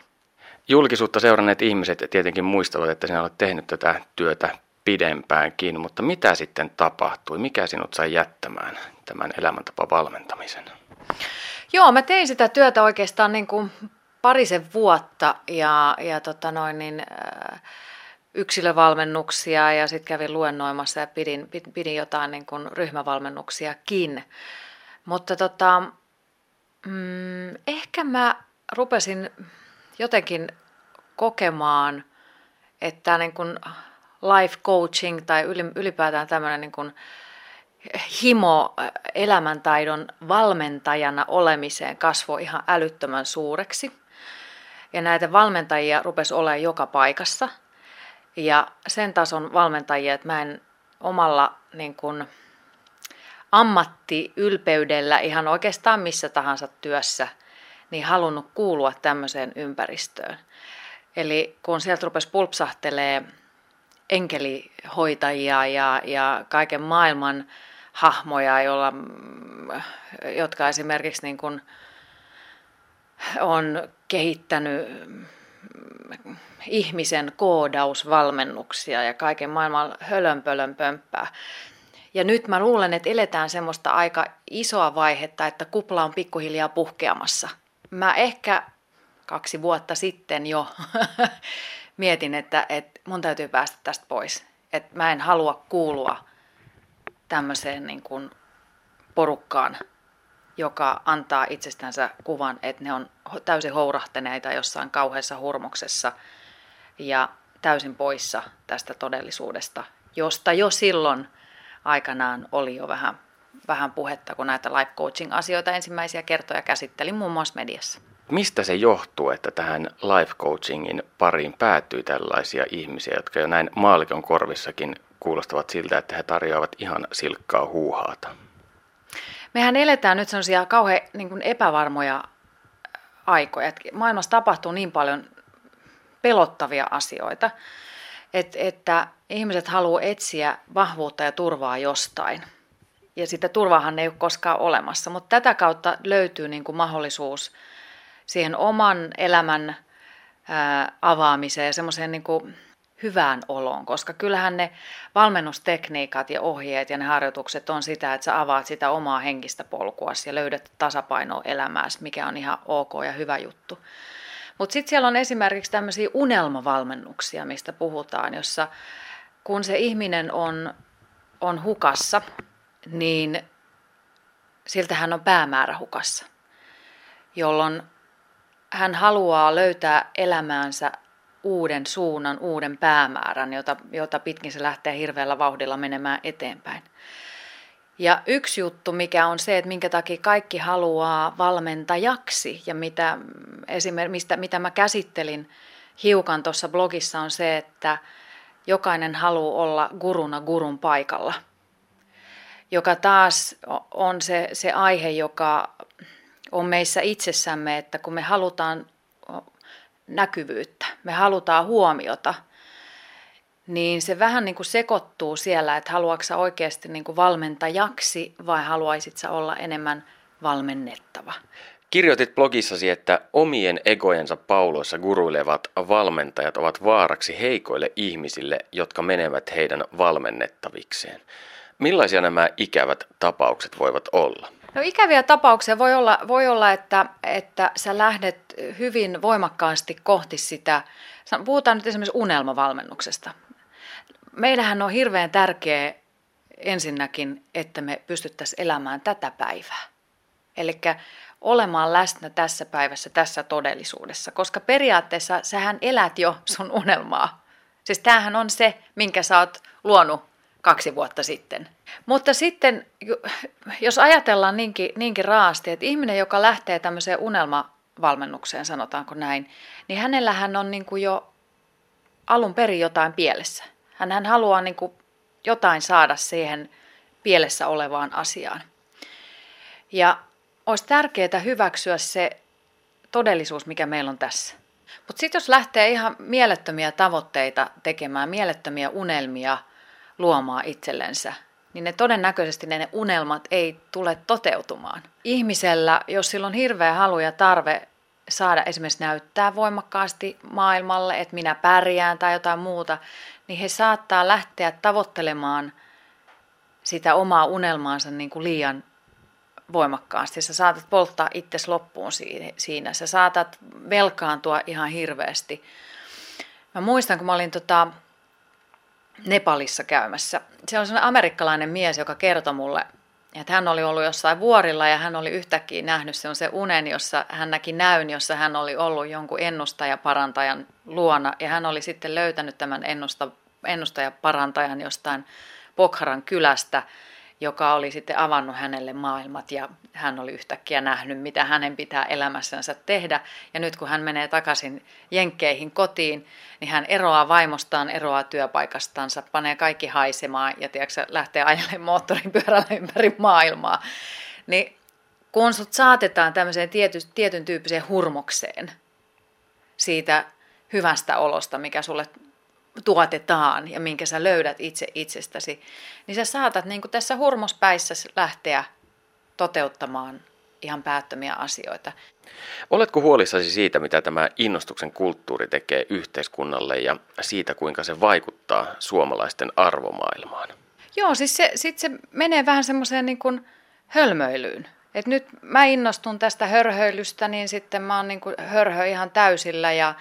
Julkisuutta seuranneet ihmiset tietenkin muistavat, että sinä olet tehnyt tätä työtä pidempäänkin, mutta mitä sitten tapahtui? Mikä sinut sai jättämään tämän elämäntapa valmentamisen? Joo, mä tein sitä työtä oikeastaan niin kuin parisen vuotta ja, ja tota noin niin, äh, yksilövalmennuksia ja sitten kävin luennoimassa ja pidin, pidin jotain niin kuin ryhmävalmennuksiakin. Mutta tota, mm, ehkä mä rupesin jotenkin kokemaan, että niin kuin life coaching tai ylipäätään tämmöinen niin himo elämäntaidon valmentajana olemiseen kasvoi ihan älyttömän suureksi. Ja näitä valmentajia rupesi olemaan joka paikassa. Ja sen tason valmentajia, että mä en omalla niin kuin, ammattiylpeydellä ihan oikeastaan missä tahansa työssä niin halunnut kuulua tämmöiseen ympäristöön. Eli kun sieltä rupesi pulpsahtelee enkelihoitajia ja, ja kaiken maailman hahmoja, joilla, jotka esimerkiksi niin kuin on kehittänyt ihmisen koodausvalmennuksia ja kaiken maailman hölönpölön pömppää. Ja nyt mä luulen, että eletään semmoista aika isoa vaihetta, että kupla on pikkuhiljaa puhkeamassa. Mä ehkä kaksi vuotta sitten jo mietin, että, että mun täytyy päästä tästä pois. Että mä en halua kuulua tämmöiseen niin kuin porukkaan, joka antaa itsestänsä kuvan, että ne on täysin hourahtaneita jossain kauheassa hurmoksessa ja täysin poissa tästä todellisuudesta, josta jo silloin aikanaan oli jo vähän, vähän puhetta, kun näitä life coaching asioita ensimmäisiä kertoja käsittelin muun muassa mediassa. Mistä se johtuu, että tähän life coachingin pariin päätyy tällaisia ihmisiä, jotka jo näin maalikon korvissakin kuulostavat siltä, että he tarjoavat ihan silkkaa huuhaata? Mehän eletään nyt sellaisia kauhean niin kuin epävarmoja aikoja. Että maailmassa tapahtuu niin paljon pelottavia asioita, että, että ihmiset haluaa etsiä vahvuutta ja turvaa jostain. Ja sitä turvaahan ei ole koskaan olemassa, mutta tätä kautta löytyy niin kuin mahdollisuus – siihen oman elämän avaamiseen ja semmoiseen niin hyvään oloon, koska kyllähän ne valmennustekniikat ja ohjeet ja ne harjoitukset on sitä, että sä avaat sitä omaa henkistä polkua ja löydät tasapainoa elämääsi, mikä on ihan ok ja hyvä juttu. Mutta sitten siellä on esimerkiksi tämmöisiä unelmavalmennuksia, mistä puhutaan, jossa kun se ihminen on, on hukassa, niin siltähän on päämäärä hukassa, jolloin hän haluaa löytää elämäänsä uuden suunnan, uuden päämäärän, jota, jota pitkin se lähtee hirveällä vauhdilla menemään eteenpäin. Ja yksi juttu, mikä on se, että minkä takia kaikki haluaa valmentajaksi ja mitä, esimerkiksi, mistä, mitä mä käsittelin hiukan tuossa blogissa on se, että jokainen haluaa olla guruna gurun paikalla, joka taas on se, se aihe, joka on meissä itsessämme, että kun me halutaan näkyvyyttä, me halutaan huomiota, niin se vähän niin kuin sekoittuu siellä, että haluatko sä oikeasti niin kuin valmentajaksi vai haluaisit sä olla enemmän valmennettava. Kirjoitit blogissasi, että omien egojensa pauloissa guruilevat valmentajat ovat vaaraksi heikoille ihmisille, jotka menevät heidän valmennettavikseen. Millaisia nämä ikävät tapaukset voivat olla? No ikäviä tapauksia voi olla, voi olla että, että sä lähdet hyvin voimakkaasti kohti sitä, puhutaan nyt esimerkiksi unelmavalmennuksesta. Meillähän on hirveän tärkeää ensinnäkin, että me pystyttäisiin elämään tätä päivää. Eli olemaan läsnä tässä päivässä, tässä todellisuudessa, koska periaatteessa sähän elät jo sun unelmaa. Siis tämähän on se, minkä sä oot luonut kaksi vuotta sitten. Mutta sitten, jos ajatellaan niinkin, niinkin raasti, että ihminen, joka lähtee tämmöiseen unelmavalmennukseen, sanotaanko näin, niin hänellähän on niin kuin jo alun perin jotain pielessä. Hän, hän haluaa niin kuin jotain saada siihen pielessä olevaan asiaan. Ja olisi tärkeää hyväksyä se todellisuus, mikä meillä on tässä. Mutta sitten jos lähtee ihan mielettömiä tavoitteita tekemään, mielettömiä unelmia luomaan itsellensä, niin ne todennäköisesti ne unelmat ei tule toteutumaan. Ihmisellä, jos sillä on hirveä halu ja tarve saada esimerkiksi näyttää voimakkaasti maailmalle, että minä pärjään tai jotain muuta, niin he saattaa lähteä tavoittelemaan sitä omaa unelmaansa niin kuin liian voimakkaasti. Sä saatat polttaa itsesi loppuun siinä. Sä saatat velkaantua ihan hirveästi. Mä muistan, kun mä olin tota Nepalissa käymässä. Se on sellainen amerikkalainen mies, joka kertoi mulle, että hän oli ollut jossain vuorilla ja hän oli yhtäkkiä nähnyt se on se unen, jossa hän näki näyn, jossa hän oli ollut jonkun ennustajaparantajan luona. Ja hän oli sitten löytänyt tämän ennusta, ennustajaparantajan jostain Pokharan kylästä joka oli sitten avannut hänelle maailmat ja hän oli yhtäkkiä nähnyt, mitä hänen pitää elämässänsä tehdä. Ja nyt kun hän menee takaisin Jenkkeihin kotiin, niin hän eroaa vaimostaan, eroaa työpaikastansa, panee kaikki haisemaan ja tiedätkö, lähtee ajelemaan moottoripyörällä ympäri maailmaa. Niin kun sut saatetaan tämmöiseen tiety, tietyn tyyppiseen hurmokseen siitä hyvästä olosta, mikä sulle tuotetaan ja minkä sä löydät itse itsestäsi, niin sä saatat niin kuin tässä hurmospäissä lähteä toteuttamaan ihan päättömiä asioita. Oletko huolissasi siitä, mitä tämä innostuksen kulttuuri tekee yhteiskunnalle ja siitä, kuinka se vaikuttaa suomalaisten arvomaailmaan? Joo, siis se, sit se menee vähän semmoiseen niin kuin hölmöilyyn. Et nyt mä innostun tästä hörhöilystä, niin sitten mä oon niin kuin hörhö ihan täysillä ja,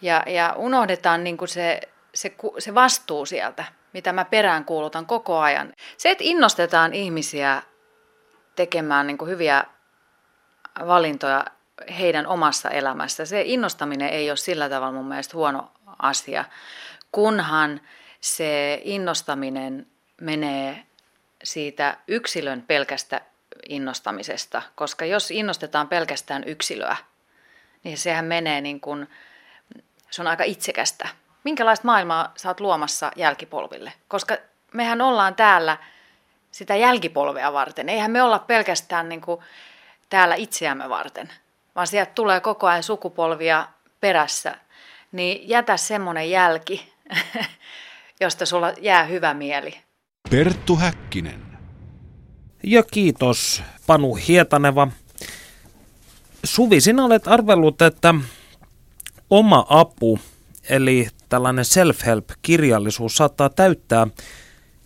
ja, ja unohdetaan niin kuin se se, se vastuu sieltä, mitä mä perään kuulutan koko ajan. Se, että innostetaan ihmisiä tekemään niin hyviä valintoja heidän omassa elämässä, se innostaminen ei ole sillä tavalla mun mielestä huono asia, kunhan se innostaminen menee siitä yksilön pelkästä innostamisesta, koska jos innostetaan pelkästään yksilöä, niin sehän menee niin kuin, se on aika itsekästä minkälaista maailmaa sä oot luomassa jälkipolville? Koska mehän ollaan täällä sitä jälkipolvea varten. Eihän me olla pelkästään niin kuin täällä itseämme varten, vaan sieltä tulee koko ajan sukupolvia perässä. Niin jätä semmoinen jälki, josta sulla jää hyvä mieli. Perttu Häkkinen. Ja kiitos Panu Hietaneva. Suvi, sinä olet arvellut, että oma apu, eli tällainen self-help-kirjallisuus saattaa täyttää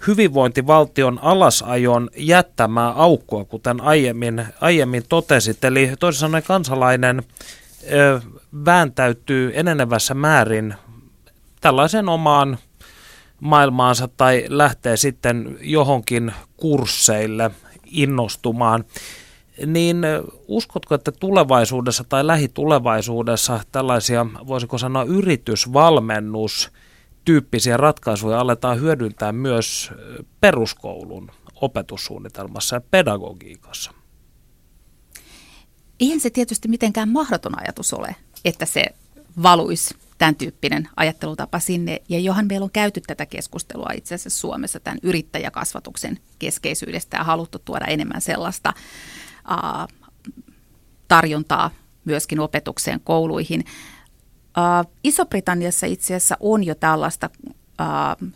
hyvinvointivaltion alasajon jättämää aukkoa, kuten aiemmin, aiemmin totesit. Eli toisin sanoen kansalainen ö, vääntäytyy enenevässä määrin tällaisen omaan maailmaansa tai lähtee sitten johonkin kursseille innostumaan niin uskotko, että tulevaisuudessa tai lähitulevaisuudessa tällaisia, voisiko sanoa, yritysvalmennus tyyppisiä ratkaisuja aletaan hyödyntää myös peruskoulun opetussuunnitelmassa ja pedagogiikassa? Eihän se tietysti mitenkään mahdoton ajatus ole, että se valuisi tämän tyyppinen ajattelutapa sinne. Ja johan meillä on käyty tätä keskustelua itse asiassa Suomessa tämän yrittäjäkasvatuksen keskeisyydestä ja haluttu tuoda enemmän sellaista tarjontaa myöskin opetukseen kouluihin. Iso-Britanniassa itse asiassa on jo tällaista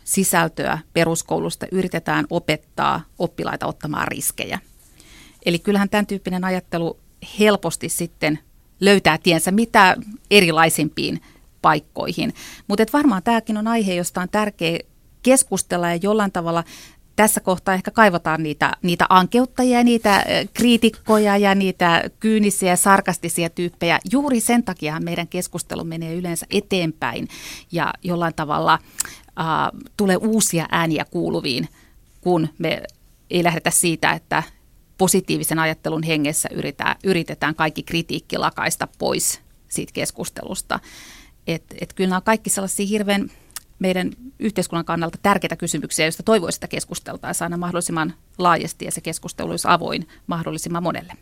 sisältöä peruskoulusta yritetään opettaa oppilaita ottamaan riskejä. Eli kyllähän tämän tyyppinen ajattelu helposti sitten löytää tiensä mitä erilaisimpiin paikkoihin. Mutta varmaan tämäkin on aihe, josta on tärkeä keskustella ja jollain tavalla tässä kohtaa ehkä kaivataan niitä, niitä ankeuttajia, niitä kriitikkoja ja niitä kyynisiä ja sarkastisia tyyppejä. Juuri sen takia meidän keskustelu menee yleensä eteenpäin ja jollain tavalla äh, tulee uusia ääniä kuuluviin, kun me ei lähdetä siitä, että positiivisen ajattelun hengessä yritetään, yritetään kaikki kritiikki lakaista pois siitä keskustelusta. Et, et kyllä nämä on kaikki sellaisia hirveän meidän yhteiskunnan kannalta tärkeitä kysymyksiä, joista toivoisi, että keskusteltaisiin aina mahdollisimman laajasti ja se keskustelu olisi avoin mahdollisimman monelle.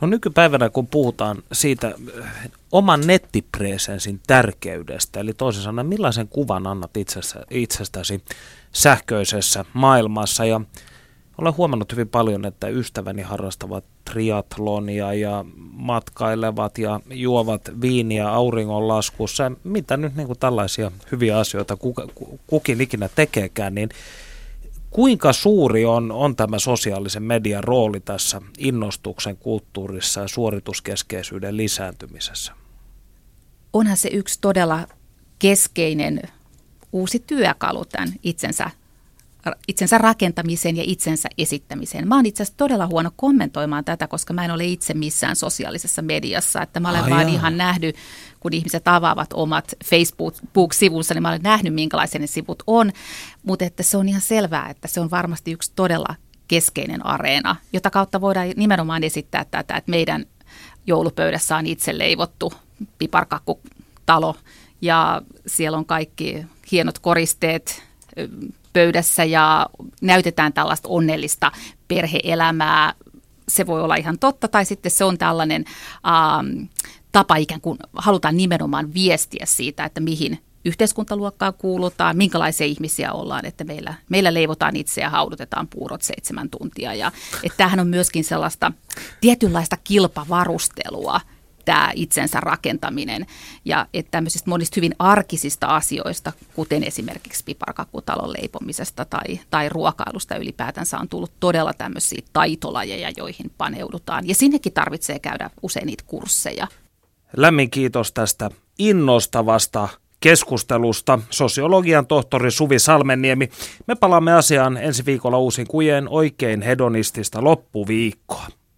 No nykypäivänä, kun puhutaan siitä eh, oman nettipresensin tärkeydestä, eli toisin sanoen, millaisen kuvan annat itsestäsi sähköisessä maailmassa ja olen huomannut hyvin paljon, että ystäväni harrastavat triatlonia ja matkailevat ja juovat viiniä auringonlaskussa. Mitä nyt niin kuin tällaisia hyviä asioita kuka, kukin ikinä tekeekään, niin kuinka suuri on, on tämä sosiaalisen median rooli tässä innostuksen kulttuurissa ja suorituskeskeisyyden lisääntymisessä? Onhan se yksi todella keskeinen uusi työkalu tämän itsensä itsensä rakentamiseen ja itsensä esittämiseen. Mä oon itse asiassa todella huono kommentoimaan tätä, koska mä en ole itse missään sosiaalisessa mediassa. Että mä olen ah, vaan jaa. ihan nähnyt, kun ihmiset avaavat omat Facebook-sivunsa, niin mä olen nähnyt, minkälaisia ne sivut on. Mutta että se on ihan selvää, että se on varmasti yksi todella keskeinen areena, jota kautta voidaan nimenomaan esittää tätä, että meidän joulupöydässä on itse leivottu piparkakkutalo ja siellä on kaikki hienot koristeet, pöydässä ja näytetään tällaista onnellista perheelämää. Se voi olla ihan totta tai sitten se on tällainen ähm, tapa ikään kuin halutaan nimenomaan viestiä siitä, että mihin yhteiskuntaluokkaan kuulutaan, minkälaisia ihmisiä ollaan, että meillä, meillä leivotaan itse ja haudutetaan puurot seitsemän tuntia. Ja, että tämähän on myöskin sellaista tietynlaista kilpavarustelua, tämä itsensä rakentaminen. Ja että tämmöisistä monista hyvin arkisista asioista, kuten esimerkiksi piparkakkutalon leipomisesta tai, tai ruokailusta ylipäätänsä on tullut todella tämmöisiä taitolajeja, joihin paneudutaan. Ja sinnekin tarvitsee käydä usein niitä kursseja. Lämmin kiitos tästä innostavasta keskustelusta. Sosiologian tohtori Suvi Salmenniemi. Me palaamme asiaan ensi viikolla uusin kujen oikein hedonistista loppuviikkoa.